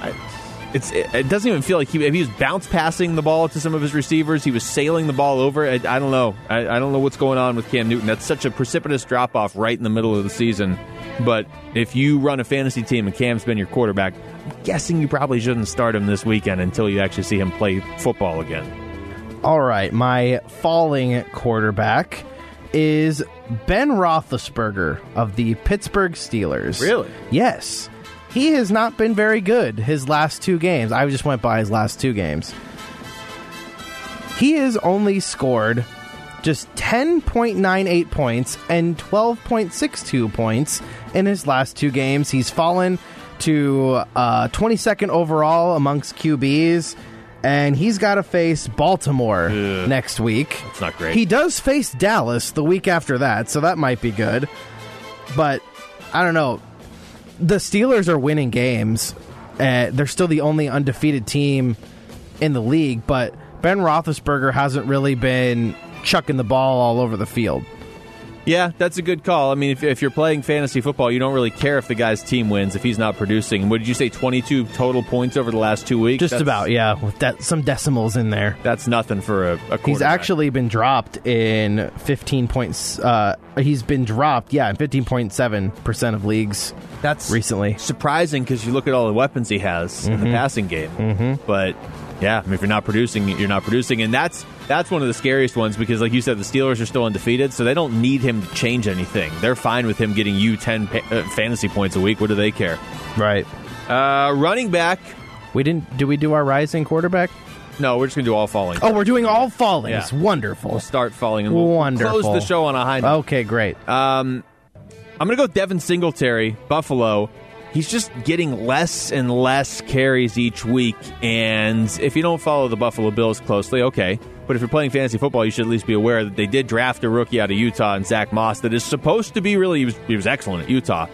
I, it's it, doesn't even feel like he, he was bounce passing the ball to some of his receivers. He was sailing the ball over. I, I don't know. I, I don't know what's going on with Cam Newton. That's such a precipitous drop off right in the middle of the season. But if you run a fantasy team and Cam's been your quarterback, I'm guessing you probably shouldn't start him this weekend until you actually see him play football again. All right, my falling quarterback is Ben Roethlisberger of the Pittsburgh Steelers. Really? Yes. He has not been very good his last two games. I just went by his last two games. He has only scored just 10.98 points and 12.62 points in his last two games. He's fallen to uh, 22nd overall amongst QBs, and he's got to face Baltimore Ugh. next week. That's not great. He does face Dallas the week after that, so that might be good. But I don't know. The Steelers are winning games. Uh, they're still the only undefeated team in the league, but Ben Roethlisberger hasn't really been chucking the ball all over the field. Yeah, that's a good call. I mean, if, if you're playing fantasy football, you don't really care if the guy's team wins if he's not producing. What did you say? 22 total points over the last two weeks. Just That's- about, yeah, with that, some decimals in there. That's nothing for a, a quarterback. He's actually been dropped in 15 points. Uh, he's been dropped, yeah, in 15.7% of leagues that's recently. surprising because you look at all the weapons he has in the passing game. Mm-hmm. But yeah, I mean, if you're not producing, you're not producing, and that's that's one of the scariest ones because, like you said, the Steelers are still undefeated, so they don't need him to change anything. They're fine with him getting you 10 pa- uh, fantasy points a week. What do they care? Right. Uh, running back. We didn't. Do we do our rising quarterback? No, we're just gonna do all falling. Oh, we're doing all fallings. Yeah. Wonderful. We'll start falling and we'll Wonderful. close the show on a high note. Okay, great. Um, I'm going to go Devin Singletary, Buffalo. He's just getting less and less carries each week. And if you don't follow the Buffalo Bills closely, okay. But if you're playing fantasy football, you should at least be aware that they did draft a rookie out of Utah and Zach Moss that is supposed to be really, he was, he was excellent at Utah.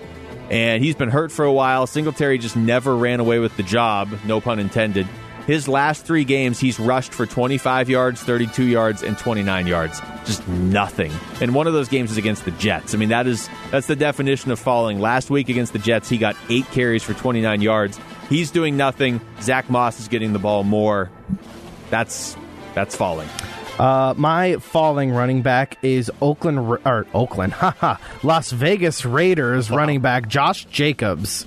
And he's been hurt for a while. Singletary just never ran away with the job, no pun intended. His last three games, he's rushed for 25 yards, 32 yards, and 29 yards. Just nothing. And one of those games is against the Jets. I mean, that is that's the definition of falling. Last week against the Jets, he got eight carries for 29 yards. He's doing nothing. Zach Moss is getting the ball more. That's that's falling. Uh, my falling running back is Oakland or Oakland, *laughs* haha, Las Vegas Raiders running back Josh Jacobs.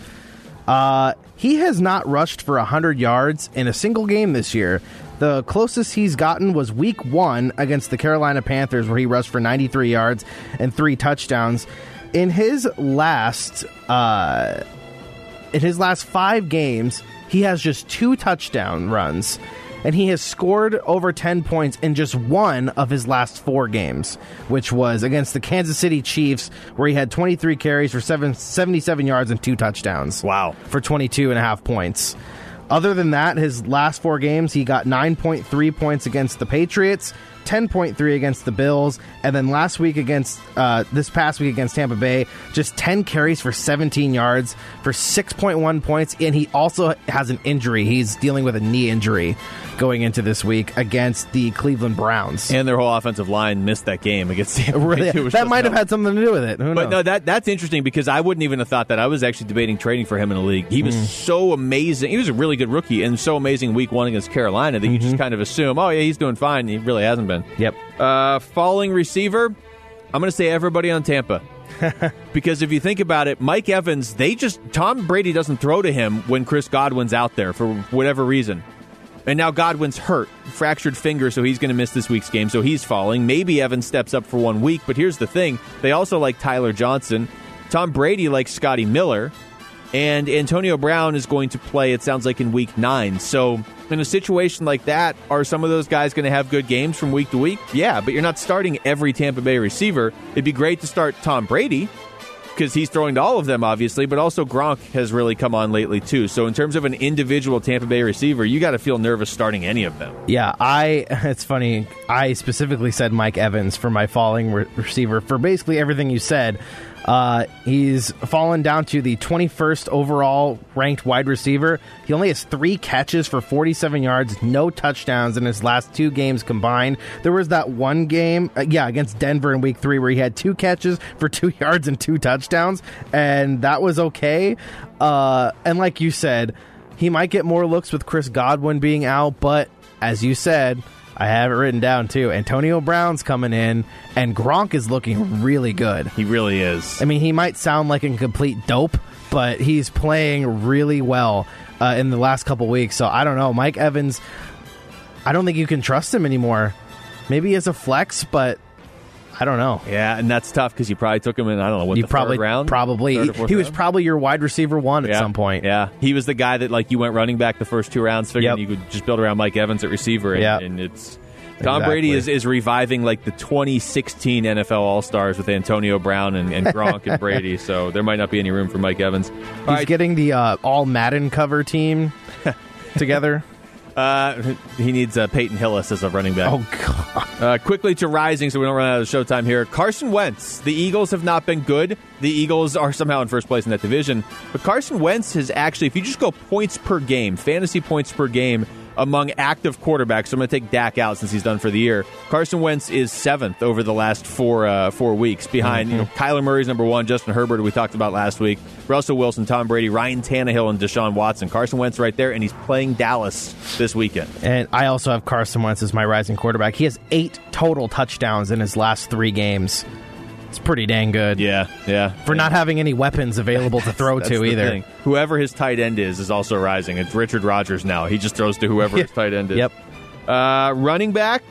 Uh, he has not rushed for 100 yards in a single game this year. The closest he's gotten was week one against the Carolina Panthers, where he rushed for 93 yards and three touchdowns. In his last, uh, in his last five games, he has just two touchdown runs, and he has scored over 10 points in just one of his last four games, which was against the Kansas City Chiefs, where he had 23 carries for seven, 77 yards and two touchdowns. Wow. For 22 and a half points. Other than that, his last four games, he got 9.3 points against the Patriots, 10.3 against the Bills, and then last week against, uh, this past week against Tampa Bay, just 10 carries for 17 yards for 6.1 points, and he also has an injury. He's dealing with a knee injury going into this week against the Cleveland Browns. And their whole offensive line missed that game against Tampa *laughs* Bay, Really, that might have had something to do with it. Who But knows? no, that that's interesting because I wouldn't even have thought that. I was actually debating trading for him in a league. He was Mm. so amazing. He was a really good rookie and so amazing week one against Carolina that you Mm-hmm. just kind of assume, oh yeah, he's doing fine. He really hasn't been. Yep. Uh, falling receiver. I'm going to say everybody on Tampa. *laughs* because if you think about it, Mike Evans, they just Tom Brady doesn't throw to him when Chris Godwin's out there for whatever reason. And now Godwin's hurt, fractured finger, so he's going to miss this week's game, so he's falling. Maybe Evans steps up for one week, but here's the thing they also like Tyler Johnson. Tom Brady likes Scotty Miller, and Antonio Brown is going to play, it sounds like, in week nine. So, in a situation like that, are some of those guys going to have good games from week to week? Yeah, but you're not starting every Tampa Bay receiver. It'd be great to start Tom Brady because he's throwing to all of them, obviously, but also Gronk has really come on lately, too. So, in terms of an individual Tampa Bay receiver, you got to feel nervous starting any of them. Yeah, I. *laughs* It's funny. I specifically said Mike Evans for my falling re- receiver for basically everything you said. Uh, he's fallen down to the 21st overall ranked wide receiver. He only has three catches for 47 yards, no touchdowns in his last two games combined. There was that one game, uh, yeah, against Denver in week three, where he had two catches for *laughs* two yards and two touchdowns, and that was okay. Uh, and like you said, he might get more looks with Chris Godwin being out, but as you said, I have it written down too. Antonio Brown's coming in, and Gronk is looking really good. He really is. I mean, he might sound like a complete dope, but he's playing really well uh, in the last couple weeks. So I don't know. Mike Evans, I don't think you can trust him anymore. Maybe as a flex, but I don't know. Yeah, and that's tough because you probably took him in, I don't know, what, you the probably round? probably he, he was probably your wide receiver one at Yeah. some point. Yeah, he was the guy that like you went running back the first two rounds, figuring Yep. you could just build around Mike Evans at receiver. And, Yep. and it's Tom Exactly. Brady is, is reviving like the 2016 NFL All Stars with Antonio Brown and, and Gronk and *laughs* Brady. So there might not be any room for Mike Evans. All He's right, getting the uh, all Madden cover team *laughs* together. Uh, he needs uh, Peyton Hillis as a running back. Oh god. Uh, quickly to rising, so we don't run out of showtime here. Carson Wentz. The Eagles have not been good. The Eagles are somehow in first place in that division. But Carson Wentz has actually, if you just go points per game, fantasy points per game among active quarterbacks, so I'm going to take Dak out since he's done for the year. Carson Wentz is seventh over the last four uh, four weeks, behind you know, Kyler Murray's number one, Justin Herbert, we talked about last week, Russell Wilson, Tom Brady, Ryan Tannehill, and Deshaun Watson. Carson Wentz right there, and he's playing Dallas this weekend. And I also have Carson Wentz as my rising quarterback. He has eight total touchdowns in his last three games. It's pretty dang good. Yeah, yeah. For not having any weapons available to *laughs* throw to either. thing. Whoever his tight end is is also rising. It's Richard Rodgers now. He just throws to whoever his *laughs* tight end is. Yep. Uh, running back.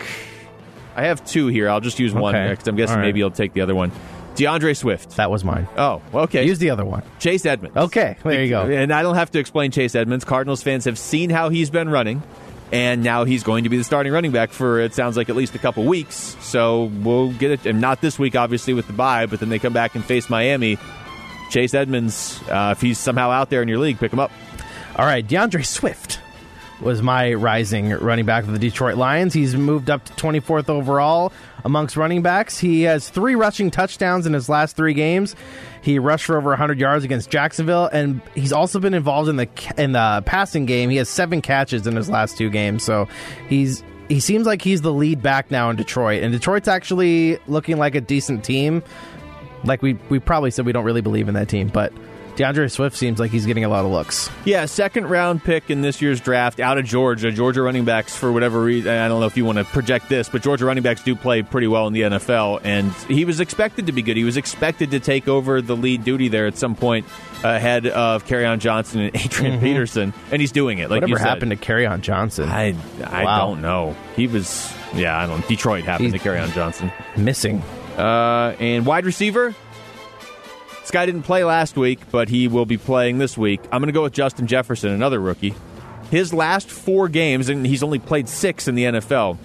I have two here. I'll just use one Okay. because I'm guessing right. maybe you'll take the other one. D'Andre Swift. That was mine. Oh, okay. Use the other one. Chase Edmonds. Okay, there you go. And I don't have to explain Chase Edmonds. Cardinals fans have seen how he's been running. And now he's going to be the starting running back for it sounds like at least a couple weeks. So we'll get it, and not this week, obviously, with the bye, but then they come back and face Miami. Chase Edmonds, uh, if he's somehow out there in your league, pick him up. All right, D'Andre Swift was my rising running back of the Detroit Lions. He's moved up to 24th overall amongst running backs. He has three rushing touchdowns in his last three games. He rushed for over 100 yards against Jacksonville, and he's also been involved in the in the passing game. He has seven catches in his last two games, so he's he seems like he's the lead back now in Detroit, and Detroit's actually looking like a decent team. Like we we probably said, we don't really believe in that team, but D'Andre Swift seems like he's getting a lot of looks. Yeah, second round pick in this year's draft out of Georgia. Georgia running backs, for whatever reason, I don't know if you want to project this, but Georgia running backs do play pretty well in the NFL, and he was expected to be good. He was expected to take over the lead duty there at some point ahead of on Johnson and *laughs* Adrian mm-hmm. Peterson, and he's doing it. Like Whatever happened to on Johnson? I I wow. don't know. He was yeah, I don't. Detroit happened he's to on Johnson missing. Uh, and wide receiver, guy didn't play last week, but he will be playing this week. I'm going to go with Justin Jefferson, another rookie. His last four games, and he's only played six in the NFL.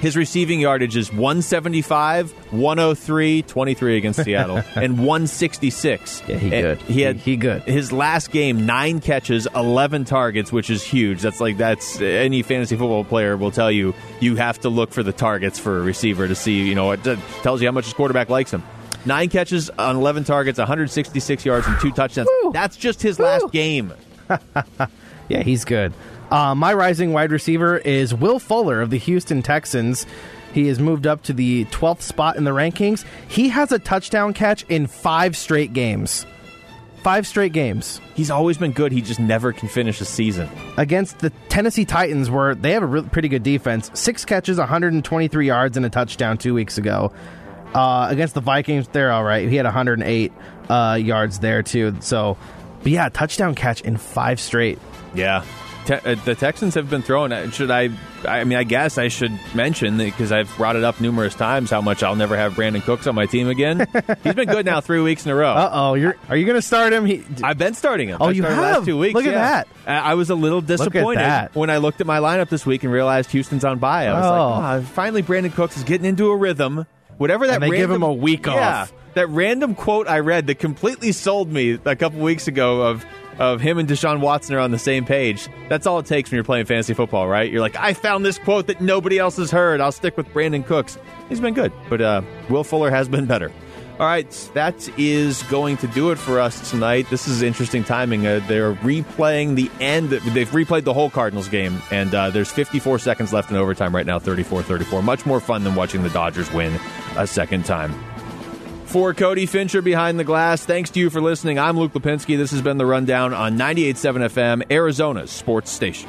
His receiving yardage is 175, 103, 23 against *laughs* Seattle, and 166. Yeah, he good. He had he, he good. His last game, nine catches, 11 targets, which is huge. That's like that's any fantasy football player will tell you. You have to look for the targets for a receiver to see. You know, it tells you how much his quarterback likes him. Nine catches on 11 targets, 166 yards, and two touchdowns. Woo. That's just his Woo. last game. *laughs* yeah, he's good. Uh, my rising wide receiver is Will Fuller of the Houston Texans. He has moved up to the 12th spot in the rankings. He has a touchdown catch in five straight games. Five straight games. He's always been good. He just never can finish a season. Against the Tennessee Titans, where they have a really, pretty good defense, six catches, 123 yards, and a touchdown two weeks ago. Uh, against the Vikings, they're all right. He had 108 uh, yards there too. So, but yeah, touchdown catch in five straight. Yeah, Te- uh, the Texans have been throwing. Uh, should I? I mean, I guess I should mention because I've brought it up numerous times how much I'll never have Brandin Cooks on my team again. *laughs* He's been good now three weeks in a row. Uh oh, you're are you going to start him? He, I've been starting him. Oh, you have last two weeks. Look at yeah. that. I was a little disappointed when I looked at my lineup this week and realized Houston's on bye. I was oh. like, oh, finally, Brandin Cooks is getting into a rhythm whatever that and they random, give him a week yeah, off. That random quote I read that completely sold me a couple weeks ago of of him and Deshaun Watson are on the same page. That's all it takes when you're playing fantasy football, right? You're like, I found this quote that nobody else has heard. I'll stick with Brandin Cooks. He's been good, but uh, Will Fuller has been better. All right, that is going to do it for us tonight. This is interesting timing. Uh, they're replaying the end. They've replayed the whole Cardinals game, and uh, there's 54 seconds left in overtime right now, 34 34. Much more fun than watching the Dodgers win a second time. For Cody Fincher behind the glass, thanks to you for listening. I'm Luke Lapinski. This has been The Rundown on 98.7 FM, Arizona's sports station.